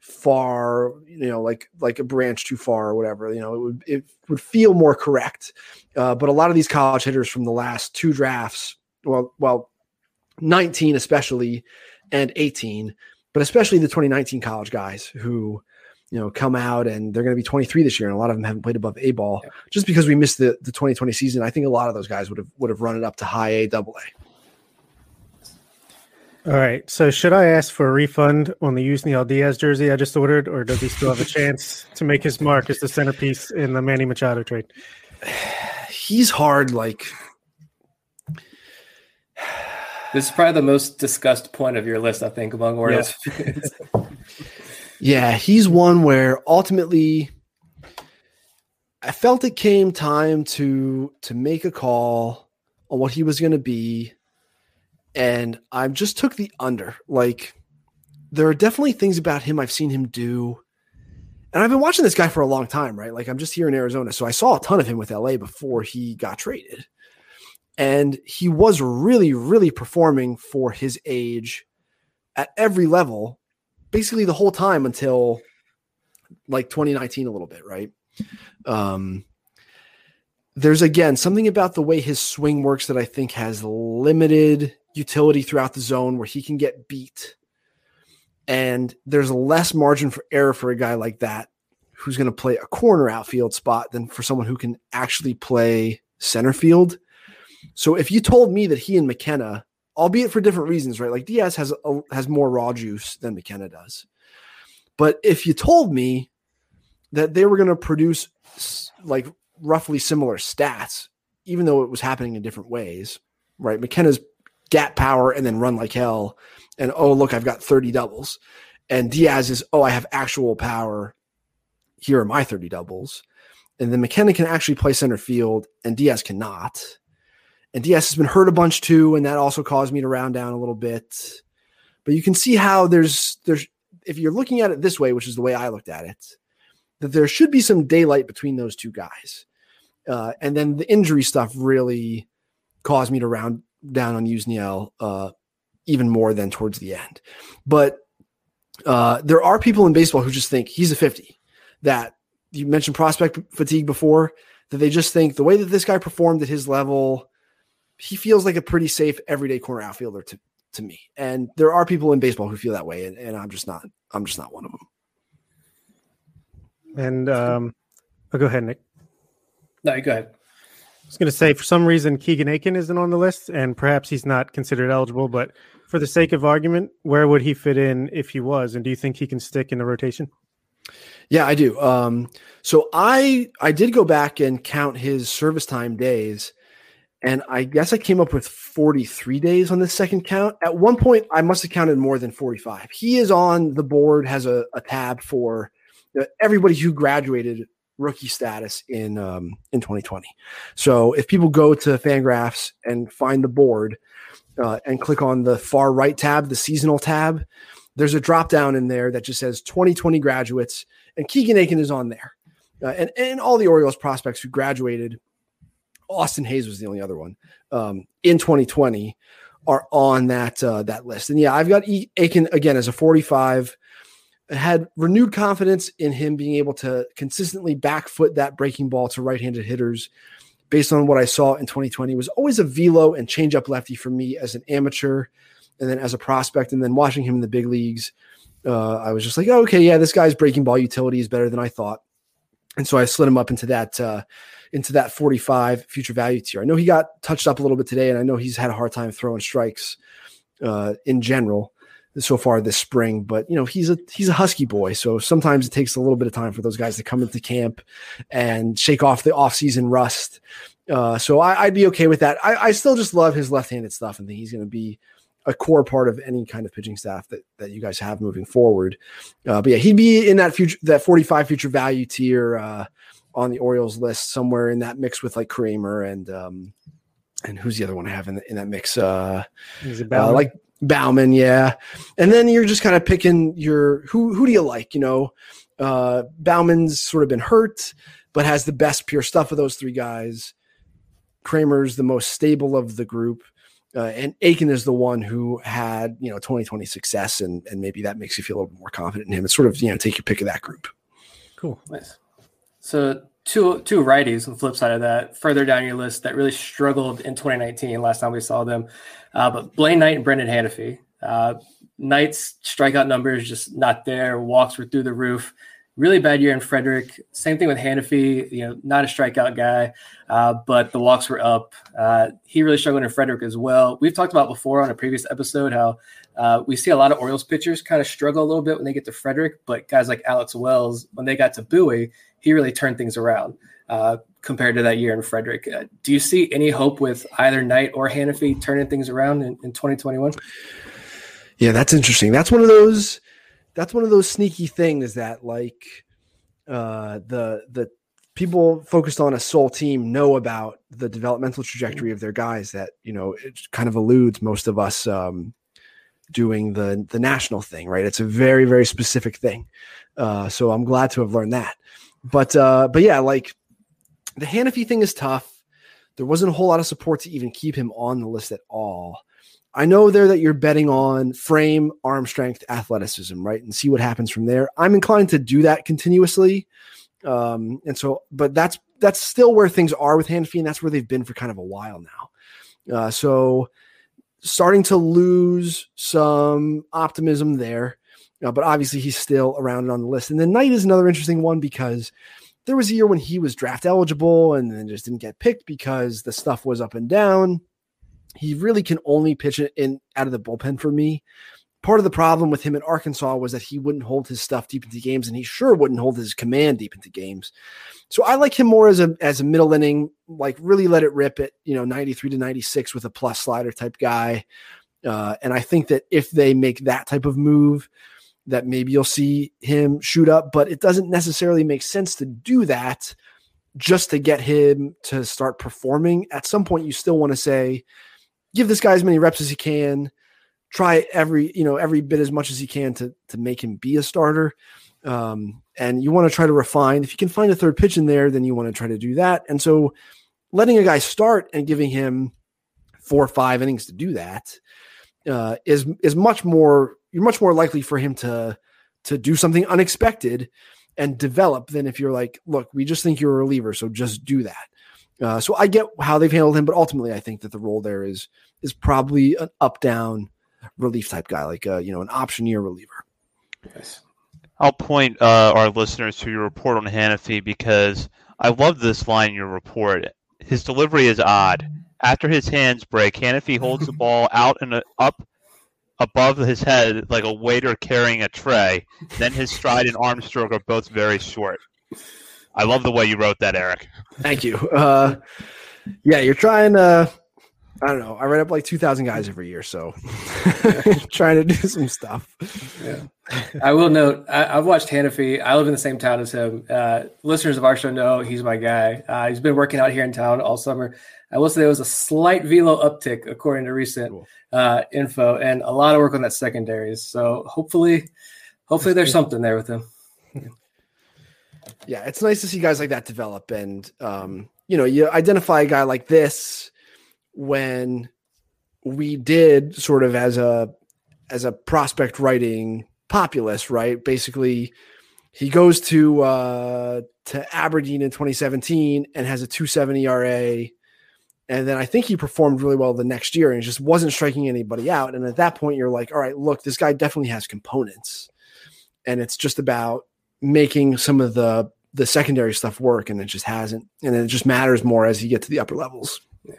far, you know, like like a branch too far or whatever. You know, it would it would feel more correct. Uh, but a lot of these college hitters from the last two drafts, well, well, 19 especially, and 18, but especially the 2019 college guys who you know, come out and they're going to be 23 this year, and a lot of them haven't played above A ball yeah. just because we missed the, the 2020 season. I think a lot of those guys would have would have run it up to high A, double A. All right. So should I ask for a refund on the Yusniel Diaz jersey I just ordered, or does he still have a chance to make his mark as the centerpiece in the Manny Machado trade? He's hard. Like this is probably the most discussed point of your list, I think, among Orioles yeah. Yeah, he's one where ultimately I felt it came time to to make a call on what he was going to be and I just took the under. Like there are definitely things about him I've seen him do. And I've been watching this guy for a long time, right? Like I'm just here in Arizona. So I saw a ton of him with LA before he got traded. And he was really, really performing for his age at every level, basically the whole time until like 2019, a little bit, right? Um, there's again something about the way his swing works that I think has limited utility throughout the zone where he can get beat. And there's less margin for error for a guy like that who's going to play a corner outfield spot than for someone who can actually play center field. So if you told me that he and McKenna, albeit for different reasons, right? Like Diaz has a, has more raw juice than McKenna does. But if you told me that they were going to produce like roughly similar stats, even though it was happening in different ways, right? McKenna's gap power and then run like hell. And oh, look, I've got 30 doubles. And Diaz is, oh, I have actual power. Here are my 30 doubles. And then McKenna can actually play center field and Diaz cannot. And Diaz has been hurt a bunch too. And that also caused me to round down a little bit. But you can see how there's, there's, if you're looking at it this way, which is the way I looked at it, that there should be some daylight between those two guys. Uh, and then the injury stuff really caused me to round down on Yusniel uh, even more than towards the end. But uh, there are people in baseball who just think he's a 50. That you mentioned prospect fatigue before, that they just think the way that this guy performed at his level, he feels like a pretty safe everyday corner outfielder to, to me. And there are people in baseball who feel that way, and, and I'm just not. I'm just not one of them. And um, oh, go ahead, Nick. No, go ahead. I was going to say, for some reason, Keegan Akin isn't on the list, and perhaps he's not considered eligible. But for the sake of argument, where would he fit in if he was? And do you think he can stick in the rotation? Yeah, I do. Um, so I I did go back and count his service time days, and I guess I came up with 43 days on this second count. At one point, I must have counted more than 45. He is on the board, has a, a tab for everybody who graduated rookie status in um, in 2020. So if people go to Fangraphs and find the board uh, and click on the far right tab, the seasonal tab, there's a drop down in there that just says 2020 graduates, and Keegan Akin is on there, uh, and and all the Orioles prospects who graduated. Austin Hays was the only other one um, in 2020 are on that uh, that list. And yeah, I've got Akin again as a 45 had renewed confidence in him being able to consistently back foot that breaking ball to right-handed hitters based on what I saw in 2020 was always a velo and changeup lefty for me as an amateur and then as a prospect and then watching him in the big leagues uh, I was just like oh, okay yeah this guy's breaking ball utility is better than I thought. And so I slid him up into that uh, into that 45 future value tier I know he got touched up a little bit today and I know he's had a hard time throwing strikes uh, in general so far this spring. But you know, he's a he's a husky boy, so sometimes it takes a little bit of time for those guys to come into camp and shake off the offseason rust. Uh, so I, would be okay with that. I, I, still just love his left-handed stuff and think he's going to be a core part of any kind of pitching staff that, that you guys have moving forward. Uh, but yeah, he'd be in that future that 45 future value tier uh, on the Orioles list somewhere in that mix with like Kremer and um, and who's the other one I have in, the, in that mix? Uh, uh like Baumann, yeah. And then you're just kind of picking your who who do you like? You know, uh, Baumann's sort of been hurt, but has the best pure stuff of those three guys. Kremer's the most stable of the group. Uh, and Akin is the one who had, you know, 2020 success, and and maybe that makes you feel a little bit more confident in him. It's sort of, you know, take your pick of that group. Cool. Nice. So two two righties on the flip side of that, further down your list that really struggled in 2019. Last time we saw them, uh, but Blaine Knight and Brenan Hanifee. Uh, Knight's strikeout numbers just not there. Walks were through the roof. Really bad year in Frederick. Same thing with Hanifee, You know, not a strikeout guy, uh, but the walks were up. Uh, he really struggled in Frederick as well. We've talked about before on a previous episode how uh, we see a lot of Orioles pitchers kind of struggle a little bit when they get to Frederick, but guys like Alex Wells, when they got to Bowie, he really turned things around uh, compared to that year in Frederick. Uh, do you see any hope with either Knight or Hanifee turning things around in, in 2021? Yeah, that's interesting. That's one of those. That's one of those sneaky things that like uh, the the people focused on a sole team know about the developmental trajectory of their guys. That you know it kind of eludes most of us um, doing the the national thing, right? It's a very very specific thing. Uh, so I'm glad to have learned that. But uh, but yeah, like the Hanifee thing is tough. There wasn't a whole lot of support to even keep him on the list at all. I know there that you're betting on frame, arm strength, athleticism, right? And see what happens from there. I'm inclined to do that continuously. Um, and so, but that's that's still where things are with Hanifee, and that's where they've been for kind of a while now. Uh, so starting to lose some optimism there. Uh, but obviously he's still around on the list. And then Knight is another interesting one because there was a year when he was draft eligible and then just didn't get picked because the stuff was up and down. He really can only pitch it in out of the bullpen for me. Part of the problem with him in Arkansas was that he wouldn't hold his stuff deep into games, and he sure wouldn't hold his command deep into games. So I like him more as a as a middle inning, like really let it rip at you know 93 to 96 with a plus slider type guy. Uh, and I think that if they make that type of move, that maybe you'll see him shoot up, but it doesn't necessarily make sense to do that just to get him to start performing. At some point, you still want to say, give this guy as many reps as he can, try every, you know, every bit as much as he can to to make him be a starter. Um, and you want to try to refine. If you can find a third pitch in there, then you want to try to do that. And so letting a guy start and giving him four or five innings to do that uh, is is much more you're much more likely for him to to do something unexpected and develop than if you're like, look, we just think you're a reliever, so just do that. Uh, so I get how they've handled him, but ultimately, I think that the role there is is probably an up down relief type guy, like a, uh, you know an option year reliever. Nice. I'll point uh, our listeners to your report on Hanifee because I love this line in your report. His delivery is odd. After his hands break, Hanifee holds the ball out and up above his head like a waiter carrying a tray. Then his stride and arm stroke are both very short. I love the way you wrote that, Eric. Thank you. Uh, yeah, you're trying to. I don't know. I write up like 2,000 guys every year, so trying to do some stuff. Yeah. I will note, I, have watched Hanifee. I live in the same town as him. Uh, listeners of our show know he's my guy. Uh, he's been working out here in town all summer. I will say there was a slight velo uptick according to recent cool. uh, info, and a lot of work on that secondaries. So hopefully, hopefully there's something there with him. Yeah, it's nice to see guys like that develop, and um, you know, you identify a guy like this when we did sort of as a as a prospect writing populace, right? Basically, he goes to uh, to Aberdeen in 2017 and has a 270 ERA and then I think he performed really well the next year and just wasn't striking anybody out. And at that point, you're like, all right, look, this guy definitely has components. And it's just about making some of the the secondary stuff work, and it just hasn't. And it just matters more as you get to the upper levels. Yeah.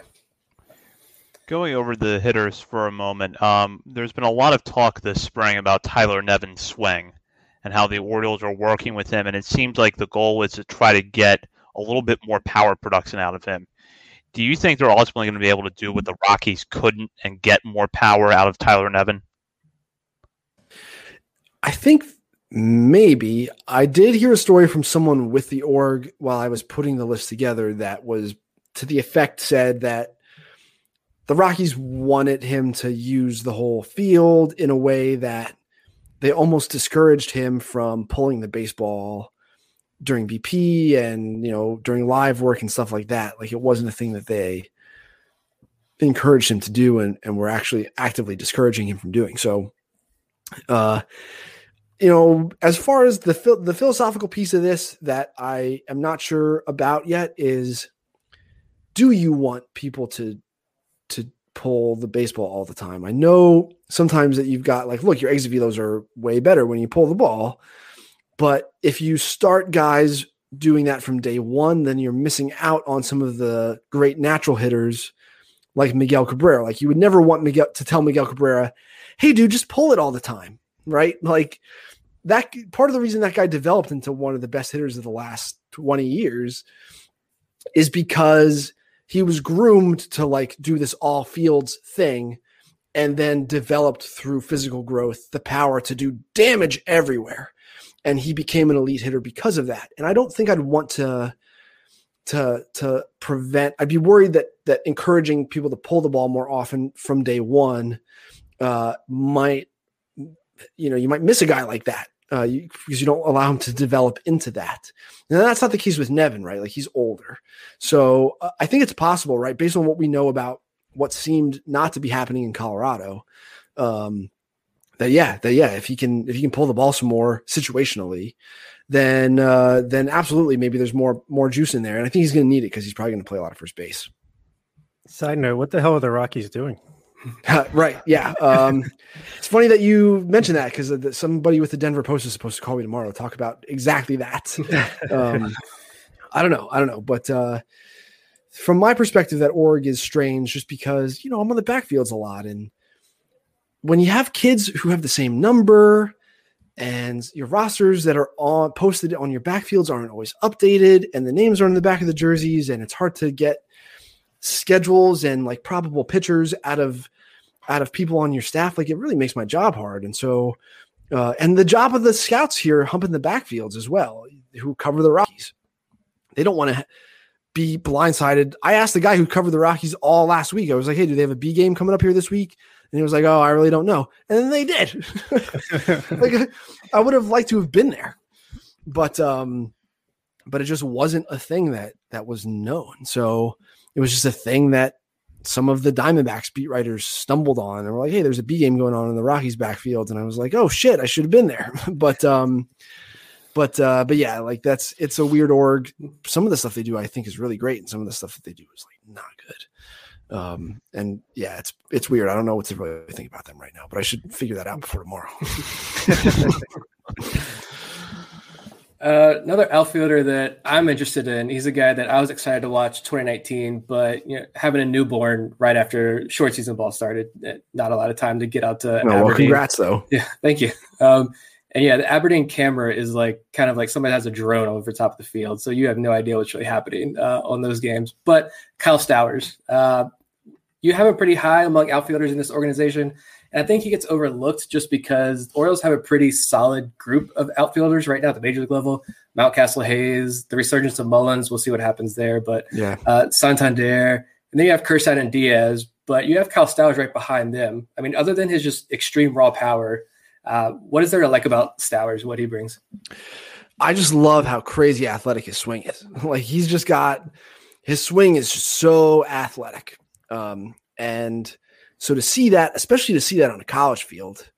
Going over the hitters for a moment, um, there's been a lot of talk this spring about Tyler Nevin's swing and how the Orioles are working with him, and it seems like the goal is to try to get a little bit more power production out of him do you think they're ultimately going to be able to do what the Rockies couldn't and get more power out of Tyler Nevin? I think maybe. I did hear a story from someone with the org while I was putting the list together that was to the effect said that the Rockies wanted him to use the whole field in a way that they almost discouraged him from pulling the baseball during BP and you know during live work and stuff like that. Like it wasn't a thing that they encouraged him to do and, and were actually actively discouraging him from doing. So uh you know, as far as the the philosophical piece of this that I am not sure about yet is do you want people to to pull the baseball all the time? I know sometimes that you've got like look, your exit velos are way better when you pull the ball. But if you start guys doing that from day one, then you're missing out on some of the great natural hitters like Miguel Cabrera. Like you would never want Miguel to tell Miguel Cabrera, "Hey, dude, just pull it all the time." Right? Like that. Part of the reason that guy developed into one of the best hitters of the last 20 years is because he was groomed to like do this all fields thing and then developed through physical growth the power to do damage everywhere and he became an elite hitter because of that. And I don't think I'd want to to to prevent. I'd be worried that that encouraging people to pull the ball more often from day one uh, might you know you might miss a guy like that uh, you, because you don't allow him to develop into that. And that's not the case with Nevin, right? Like he's older, so uh, I think it's possible, right? Based on what we know about what seemed not to be happening in Colorado, um, that yeah, that yeah, if he can if he can pull the ball some more situationally, then uh, then absolutely maybe there's more more juice in there, and I think he's going to need it because he's probably going to play a lot of first base. Side note: What the hell are the Rockies doing? right. Yeah. Um, it's funny that you mentioned that because somebody with the Denver Post is supposed to call me tomorrow to talk about exactly that. Um, I don't know. I don't know. But uh, from my perspective, that org is strange just because, you know, I'm on the backfields a lot. And when you have kids who have the same number and your rosters that are on posted on your backfields aren't always updated and the names are on the back of the jerseys and it's hard to get schedules and like probable pitchers out of out of people on your staff like it really makes my job hard. And so uh, and the job of the scouts here humping the backfields as well who cover the rockies. They don't want to be blindsided. I asked the guy who covered the rockies all last week. I was like hey do they have a b game coming up here this week? And he was like oh i really don't know. And then they did. Like i would have liked to have been there but um but it just wasn't a thing that that was known. So it was just a thing that some of the Diamondbacks beat writers stumbled on and were like, "Hey, there's a B game going on in the Rockies backfield," and I was like, "Oh shit, I should have been there." but um, but uh, but yeah, like that's it's a weird org. Some of the stuff they do, I think, is really great, and some of the stuff that they do is like not good. Um, and yeah, it's it's weird. I don't know what to really think about them right now, but I should figure that out before tomorrow. Uh, another outfielder that I'm interested in. He's a guy that I was excited to watch 2019, but you know, having a newborn right after short season ball started, eh, not a lot of time to get out to. No, well, congrats though. Yeah, thank you. Um, and yeah, the Aberdeen camera is like kind of like somebody has a drone over top of the field, so you have no idea what's really happening uh, on those games. But Kyle Stowers, uh, you have a pretty high among outfielders in this organization. And I think he gets overlooked just because Orioles have a pretty solid group of outfielders right now at the major league level. Mountcastle Hays, the resurgence of Mullins, we'll see what happens there. But yeah, uh, Santander, and then you have Kjerstad and Diaz, but you have Kyle Stowers right behind them. I mean, other than his just extreme raw power, uh, what is there to like about Stowers? What he brings? I just love how crazy athletic his swing is. like he's just got his swing is just so athletic. Um, and so to see that, especially to see that on a college field,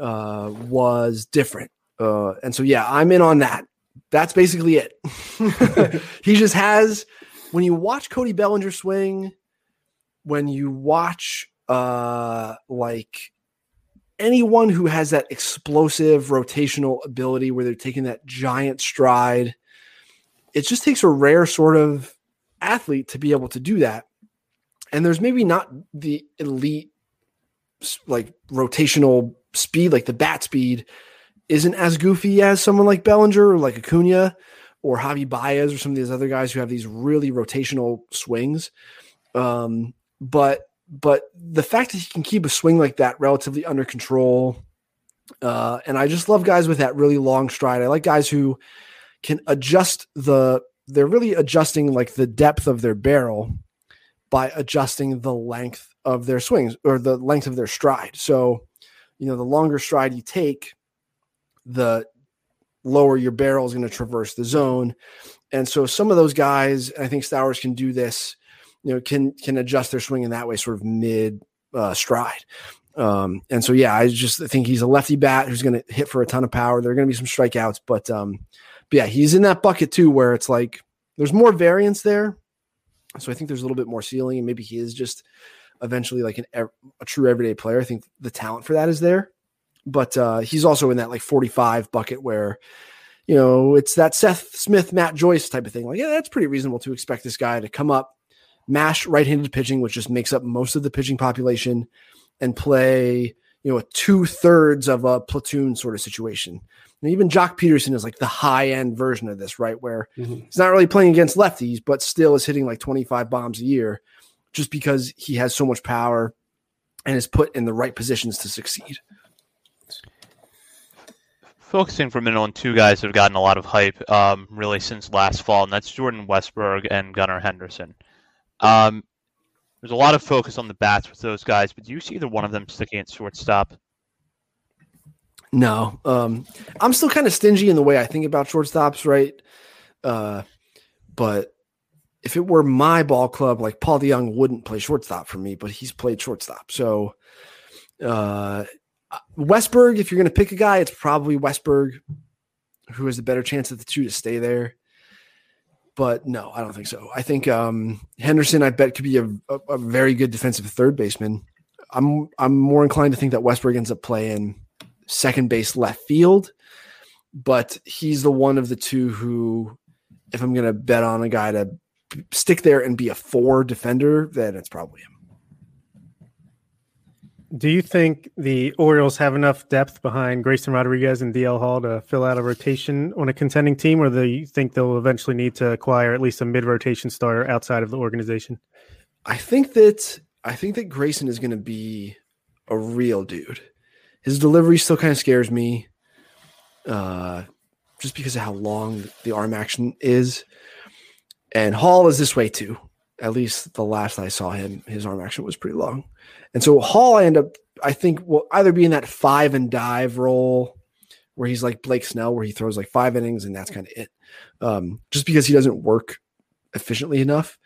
uh, was different. Uh, and so yeah, I'm in on that. That's basically it. he just has when you watch Cody Bellinger swing, when you watch uh, like anyone who has that explosive rotational ability where they're taking that giant stride, it just takes a rare sort of athlete to be able to do that and there's maybe not the elite like rotational speed, like the bat speed isn't as goofy as someone like Bellinger or like Acuna or Javi Baez or some of these other guys who have these really rotational swings. Um, but but the fact that he can keep a swing like that relatively under control, uh, and I just love guys with that really long stride. I like guys who can adjust the. They're really adjusting like the depth of their barrel by adjusting the length of their swings or the length of their stride. So, you know, the longer stride you take, the lower your barrel is going to traverse the zone. And so some of those guys, I think Stowers can do this, you know, can can adjust their swing in that way, sort of mid uh, stride. Um, and so yeah, I just think he's a lefty bat who's going to hit for a ton of power. There are going to be some strikeouts, but um, but yeah, he's in that bucket too, where it's like there's more variance there, so I think there's a little bit more ceiling, and maybe he is just eventually like an, a true everyday player. I think the talent for that is there, but uh, he's also in that like 45 bucket where you know it's that Seth Smith, Matt Joyce type of thing. Like, yeah, that's pretty reasonable to expect this guy to come up, mash right-handed pitching, which just makes up most of the pitching population, and play you know a two thirds of a platoon sort of situation. And even Joc Pederson is like the high end version of this, right? Where mm-hmm. he's not really playing against lefties, but still is hitting like 25 bombs a year just because he has so much power and is put in the right positions to succeed. Focusing for a minute on two guys that have gotten a lot of hype um, really since last fall, and that's Jordan Westburg and Gunnar Henderson. Um, There's a lot of focus on the bats with those guys, but do you see either one of them sticking at shortstop? No, um, I'm still kind of stingy in the way I think about shortstops, right? Uh, but if it were my ball club, like Paul DeJong wouldn't play shortstop for me, but he's played shortstop. So, uh, Westburg, if you're going to pick a guy, it's probably Westburg, who has a better chance of the two to stay there. But no, I don't think so. I think um, Henderson, I bet, could be a, a, a very good defensive third baseman. I'm I'm more inclined to think that Westburg ends up playing second base left field, but he's the one of the two who, if I'm going to bet on a guy to stick there and be a four defender, then it's probably him. Do you think the Orioles have enough depth behind Grayson Rodriguez and DL Hall to fill out a rotation on a contending team, or do you think they'll eventually need to acquire at least a mid-rotation starter outside of the organization? I think that I think that Grayson is going to be a real dude. His delivery still kind of scares me, uh, just because of how long the arm action is. And Hall is this way too. At least the last I saw him, his arm action was pretty long. And so Hall, I end up, I think, will either be in that five and dive role where he's like Blake Snell, where he throws like five innings and that's kind of it. Um, just because he doesn't work efficiently enough.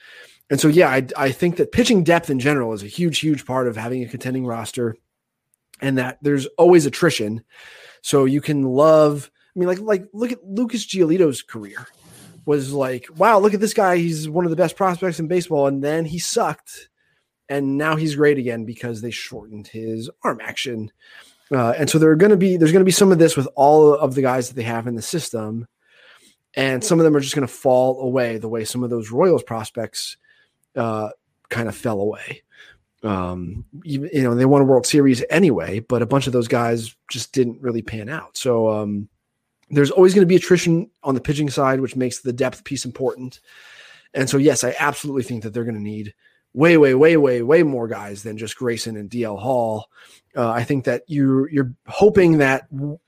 And so, yeah, I, I think that pitching depth in general is a huge, huge part of having a contending roster and that there's always attrition. So you can love, I mean, like, like look at Lucas Giolito's career was like, wow, look at this guy. He's one of the best prospects in baseball. And then he sucked. And now he's great again because they shortened his arm action. Uh, and so there are going to be, there's going to be some of this with all of the guys that they have in the system. And some of them are just going to fall away the way some of those Royals prospects uh, kind of fell away. Um, even, you know, they won a World Series anyway, but a bunch of those guys just didn't really pan out. So, um, there's always going to be attrition on the pitching side, which makes the depth piece important. And so, yes, I absolutely think that they're going to need way, way, way, way, way more guys than just Grayson and DL Hall. Uh, I think that you you're hoping that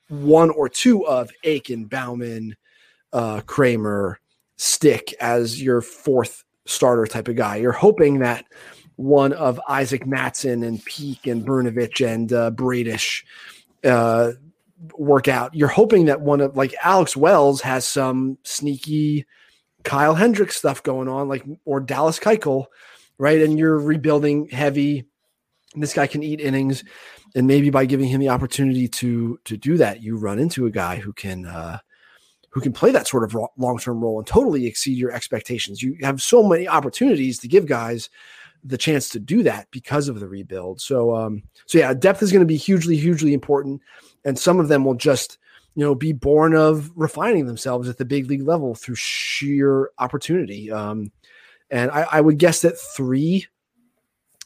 one or two of Akin, Baumann, uh, Kremer stick as your fourth starter type of guy. You're hoping that one of Isaac Mattson and Peak and Brnovich and uh, Bradish uh, work out. You're hoping that one of like Alex Wells has some sneaky Kyle Hendricks stuff going on, like or Dallas Keuchel, right? And you're rebuilding heavy. This guy can eat innings, and maybe by giving him the opportunity to to do that, you run into a guy who can uh, who can play that sort of long term role and totally exceed your expectations. You have so many opportunities to give guys the chance to do that because of the rebuild. So, um, so yeah, depth is going to be hugely, hugely important. And some of them will just you know be born of refining themselves at the big league level through sheer opportunity. Um, and I, I, would guess that three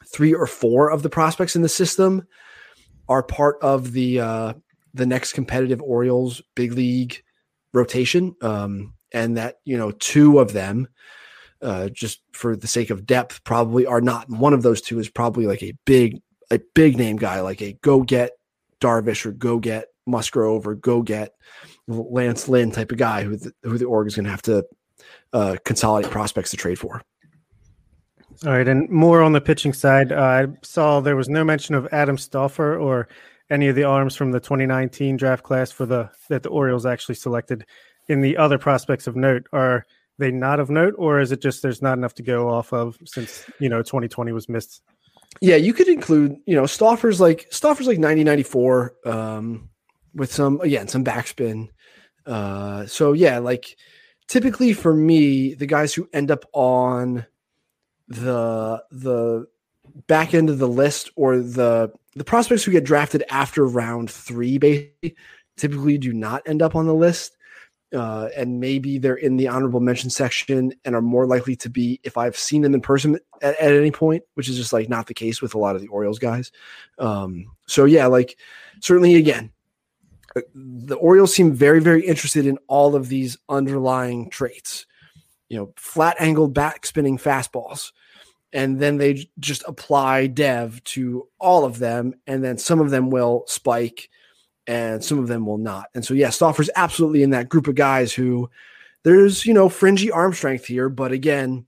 three or four of the prospects in the system are part of the uh, the next competitive orioles big league rotation. Um, and that you know two of them uh, just for the sake of depth probably are not one of those two is probably like a big a big name guy like a go get Darvish or go get Musgrove or go get Lance Lynn type of guy who the, who the org is going to have to uh, consolidate prospects to trade for. All right, and more on the pitching side, uh, I saw there was no mention of Adam Stauffer or any of the arms from the 2019 draft class for the that the Orioles actually selected. In the other prospects of note, are they not of note, or is it just there's not enough to go off of since you know 2020 was missed? Yeah, you could include, you know, Stauffer's like Stauffer's like 90 94 um with some again some backspin. Uh so yeah, like typically for me, the guys who end up on the the back end of the list or the the prospects who get drafted after round 3 basically typically do not end up on the list uh, and maybe they're in the honorable mention section and are more likely to be if I've seen them in person at, at any point, which is just like not the case with a lot of the Orioles guys. Um, so yeah, like certainly again, uh, the Orioles seem very, very interested in all of these underlying traits. You know, flat angled back spinning fastballs. And then they just apply dev to all of them. And then some of them will spike and some of them will not. And so, yeah, Stauffer's absolutely in that group of guys who there's, you know, fringy arm strength here, but again,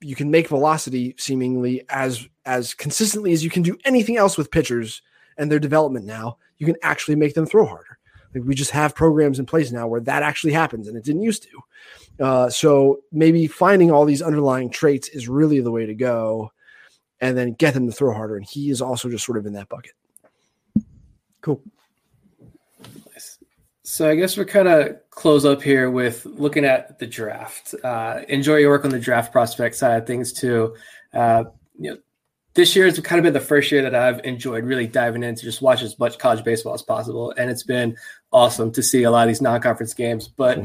you can make velocity seemingly as as consistently as you can do anything else with pitchers and their development now. You can actually make them throw harder. Like we just have programs in place now where that actually happens, and it didn't used to. Uh, so maybe finding all these underlying traits is really the way to go, and then get them to throw harder. And he is also just sort of in that bucket. Cool. So I guess we're kind of close up here with looking at the draft. Uh, enjoy your work on the draft prospect side of things too. Uh, you know, this year has kind of been the first year that I've enjoyed really diving into just watch as much college baseball as possible, and it's been awesome to see a lot of these non-conference games. But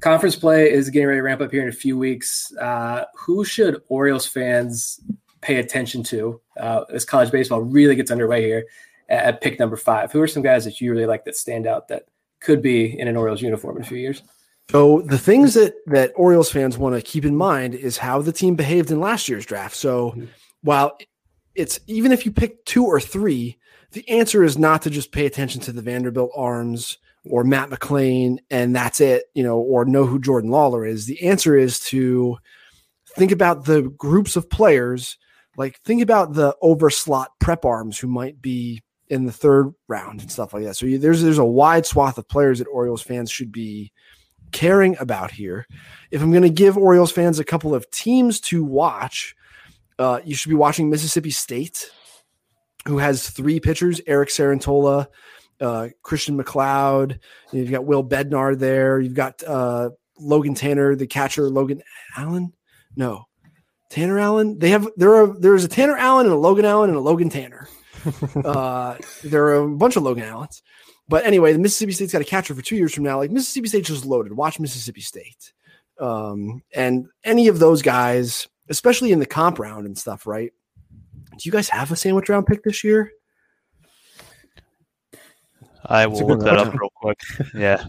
conference play is getting ready to ramp up here in a few weeks. Uh, who should Orioles fans pay attention to uh, as college baseball really gets underway here at, at pick number five? Who are some guys that you really like that stand out that could be in an Orioles uniform in a few years. So the things that that Orioles fans want to keep in mind is how the team behaved in last year's draft. So mm-hmm. while it's even if you pick two or three, the answer is not to just pay attention to the Vanderbilt arms or Matt McLain and that's it, you know, or know who Jordan Lawlar is. The answer is to think about the groups of players, like think about the overslot prep arms who might be in the third round and stuff like that. So you, there's there's a wide swath of players that Orioles fans should be caring about here. If I'm going to give Orioles fans a couple of teams to watch, uh, you should be watching Mississippi State, who has three pitchers: Eric Cerantola, uh, Christian McLeod. You've got Will Bednar there. You've got uh, Logan Tanner, the catcher. Logan Allen, no, Tanner Allen. They have there are there's a Tanner Allen and a Logan Allen and a Logan Tanner uh, there are a bunch of Logan Allens. But anyway, the Mississippi State's got a catcher for two years from now. Like Mississippi State just loaded. Watch Mississippi State. Um, and any of those guys, especially in the comp round and stuff, right? Do you guys have a sandwich round pick this year? I will look that up real quick. Yeah.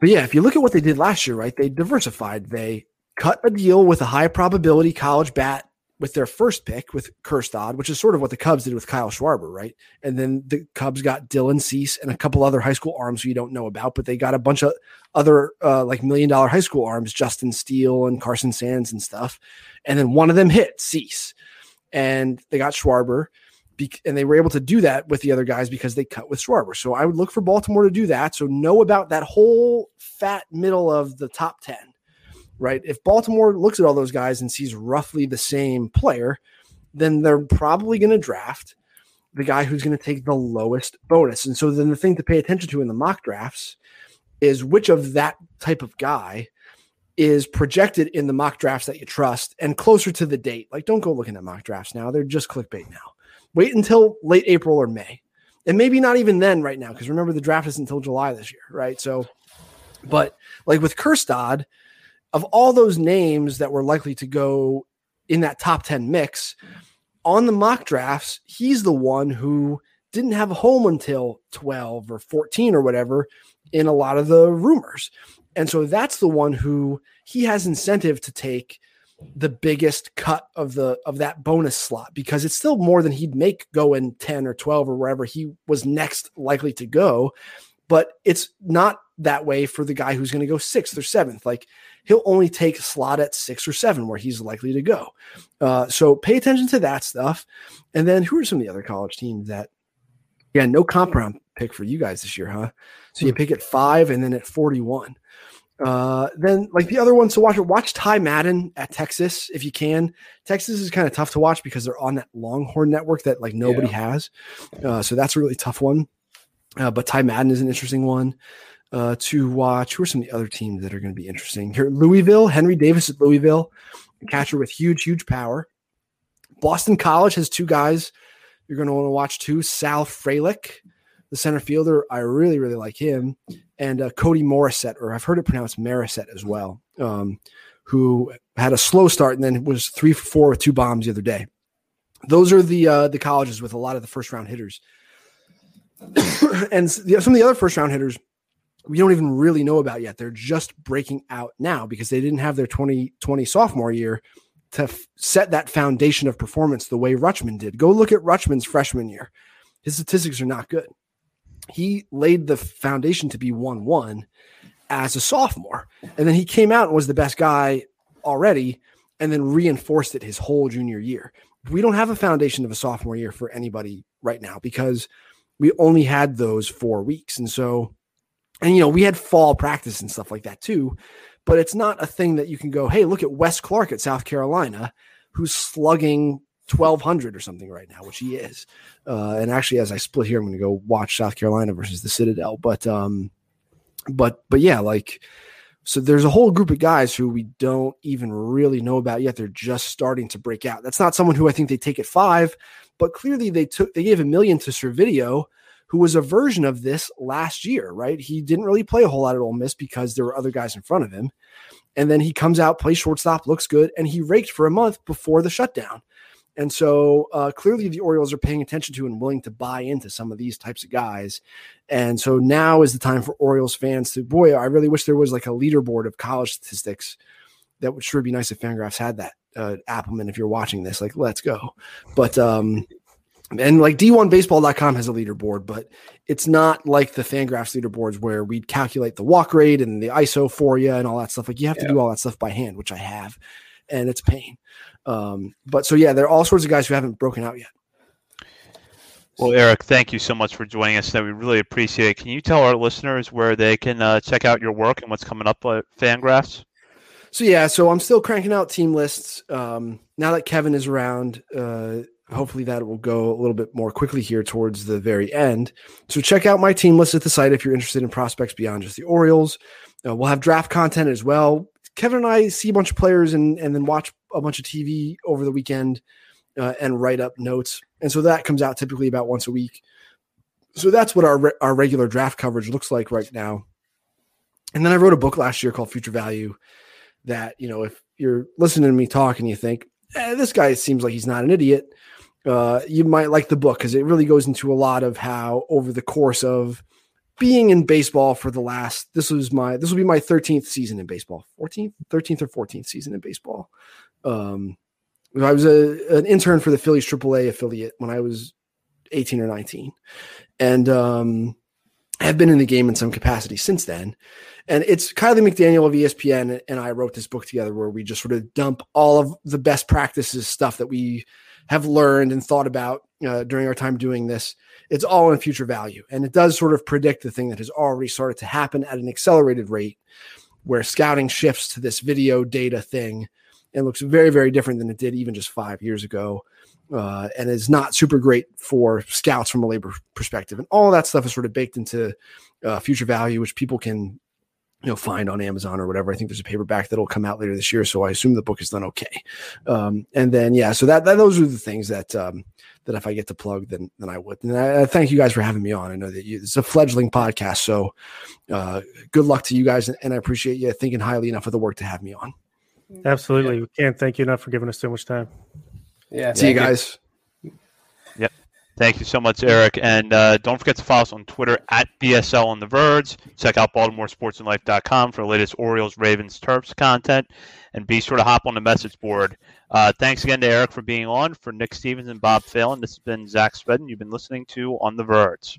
But yeah, if you look at what they did last year, right? They diversified. They cut a deal with a high probability college bat with their first pick with Kjerstad, which is sort of what the Cubs did with Kyle Schwarber, right? And then the Cubs got Dylan Cease and a couple other high school arms you don't know about, but they got a bunch of other uh, like million dollar high school arms, Justin Steele and Carson Sands and stuff. And then one of them hit Cease, and they got Schwarber. and they were able to do that with the other guys because they cut with Schwarber. So I would look for Baltimore to do that. So know about that whole fat middle of the top 10 right? If Baltimore looks at all those guys and sees roughly the same player, then they're probably going to draft the guy who's going to take the lowest bonus. And so then the thing to pay attention to in the mock drafts is which of that type of guy is projected in the mock drafts that you trust and closer to the date. Like, don't go looking at mock drafts now. They're just clickbait now. Wait until late April or May. And maybe not even then right now, because remember the draft is until July this year, right? So, but like with Kjerstad, of all those names that were likely to go in that top 10 mix on the mock drafts, he's the one who didn't have a home until 12 or 14 or whatever in a lot of the rumors. And so that's the one who he has incentive to take the biggest cut of the of that bonus slot because it's still more than he'd make going 10 or 12 or wherever he was next likely to go but it's not that way for the guy who's going to go sixth or seventh. Like he'll only take a slot at six or seven where he's likely to go. Uh, so pay attention to that stuff. And then who are some of the other college teams that, yeah, no comp round pick for you guys this year, huh? So you hmm. pick at five and then at 41. Uh, then like the other ones to watch, watch Ty Madden at Texas if you can. Texas is kind of tough to watch because they're on that Longhorn network that like nobody yeah. has. Uh, so that's a really tough one. Uh, but Ty Madden is an interesting one uh, to watch. Who are some of the other teams that are going to be interesting here? Louisville, Henry Davis at Louisville, catcher with huge, huge power. Boston College has two guys you're going to want to watch too. Sal Frelick, the center fielder, I really, really like him, and uh, Cody Morissette, or I've heard it pronounced Marisette as well, um, who had a slow start and then was three for four with two bombs the other day. Those are the uh, the colleges with a lot of the first round hitters. and some of the other first round hitters we don't even really know about yet. They're just breaking out now because they didn't have their 2020 sophomore year to f- set that foundation of performance the way Rutschman did. Go look at Rutschman's freshman year. His statistics are not good. He laid the foundation to be 1 1 as a sophomore. And then he came out and was the best guy already and then reinforced it his whole junior year. We don't have a foundation of a sophomore year for anybody right now because we only had those four weeks. And so, and you know, we had fall practice and stuff like that too, but it's not a thing that you can go, hey, look at Wes Clarke at South Carolina, who's slugging 1200 or something right now, which he is. Uh, and actually, as I split here, I'm going to go watch South Carolina versus the Citadel. But, um, but, but yeah, like, so there's a whole group of guys who we don't even really know about yet. They're just starting to break out. That's not someone who I think they take at five, but clearly they took they gave a million to Servideo, who was a version of this last year, right? He didn't really play a whole lot at Ole Miss because there were other guys in front of him. And then he comes out, plays shortstop, looks good, and he raked for a month before the shutdown. And so uh, clearly the Orioles are paying attention to and willing to buy into some of these types of guys. And so now is the time for Orioles fans to, boy, I really wish there was like a leaderboard of college statistics. That would sure be nice if Fangraphs had that. Uh, Appelman, if you're watching this, like, let's go. But, um, and like D1baseball.com has a leaderboard, but it's not like the Fangraphs leaderboards where we calculate the walk rate and the ISO for you and all that stuff. Like you have yeah. to do all that stuff by hand, which I have, and it's pain. Um, but so yeah, there are all sorts of guys who haven't broken out yet. Well, Eric, thank you so much for joining us today. We really appreciate it. Can you tell our listeners where they can uh, check out your work and what's coming up at Fangraphs? So yeah, so I'm still cranking out team lists. Um, now that Kevin is around, uh, hopefully that will go a little bit more quickly here towards the very end. So check out my team list at the site if you're interested in prospects beyond just the Orioles. Uh, we'll have draft content as well. Kevin and I see a bunch of players and and then watch a bunch of TV over the weekend uh, and write up notes. And so that comes out typically about once a week. So that's what our re- our regular draft coverage looks like right now. And then I wrote a book last year called Future Value that, you know, if you're listening to me talk and you think, eh, this guy seems like he's not an idiot, uh, you might like the book because it really goes into a lot of how over the course of being in baseball for the last this was my this will be my 13th season in baseball. 14th 13th or 14th season in baseball. Um i was a, an intern for the phillies aaa affiliate when i was 18 or 19 and um have been in the game in some capacity since then. And it's Kiley McDaniel of espn and i wrote this book together where we just sort of dump all of the best practices stuff that we have learned and thought about uh, during our time doing this it's all in future value. And it does sort of predict the thing that has already started to happen at an accelerated rate where scouting shifts to this video data thing and looks very, very different than it did even just five years ago. Uh, and is not super great for scouts from a labor perspective. And all that stuff is sort of baked into uh, future value, which people can you know find on Amazon or whatever. I think there's a paperback that'll come out later this year, so I assume the book is done okay. Um, and then yeah, so that, that those are the things that um, that if I get to plug, then then I would. And I, I thank you guys for having me on. I know that you, it's a fledgling podcast, so uh, good luck to you guys, and, and, I appreciate you thinking highly enough of the work to have me on. Absolutely, yeah. we can't thank you enough for giving us so much time. Yeah, see you guys. Thank you so much, Eric. And uh, don't forget to follow us on Twitter at BSL on the Verge. Check out BaltimoreSportsAndLife.com for the latest Orioles, Ravens, Terps content. And be sure to hop on the message board. Uh, thanks again to Eric for being on. For Nick Stevens and Bob Phelan, this has been Zach Spedden. You've been listening to On the Verge.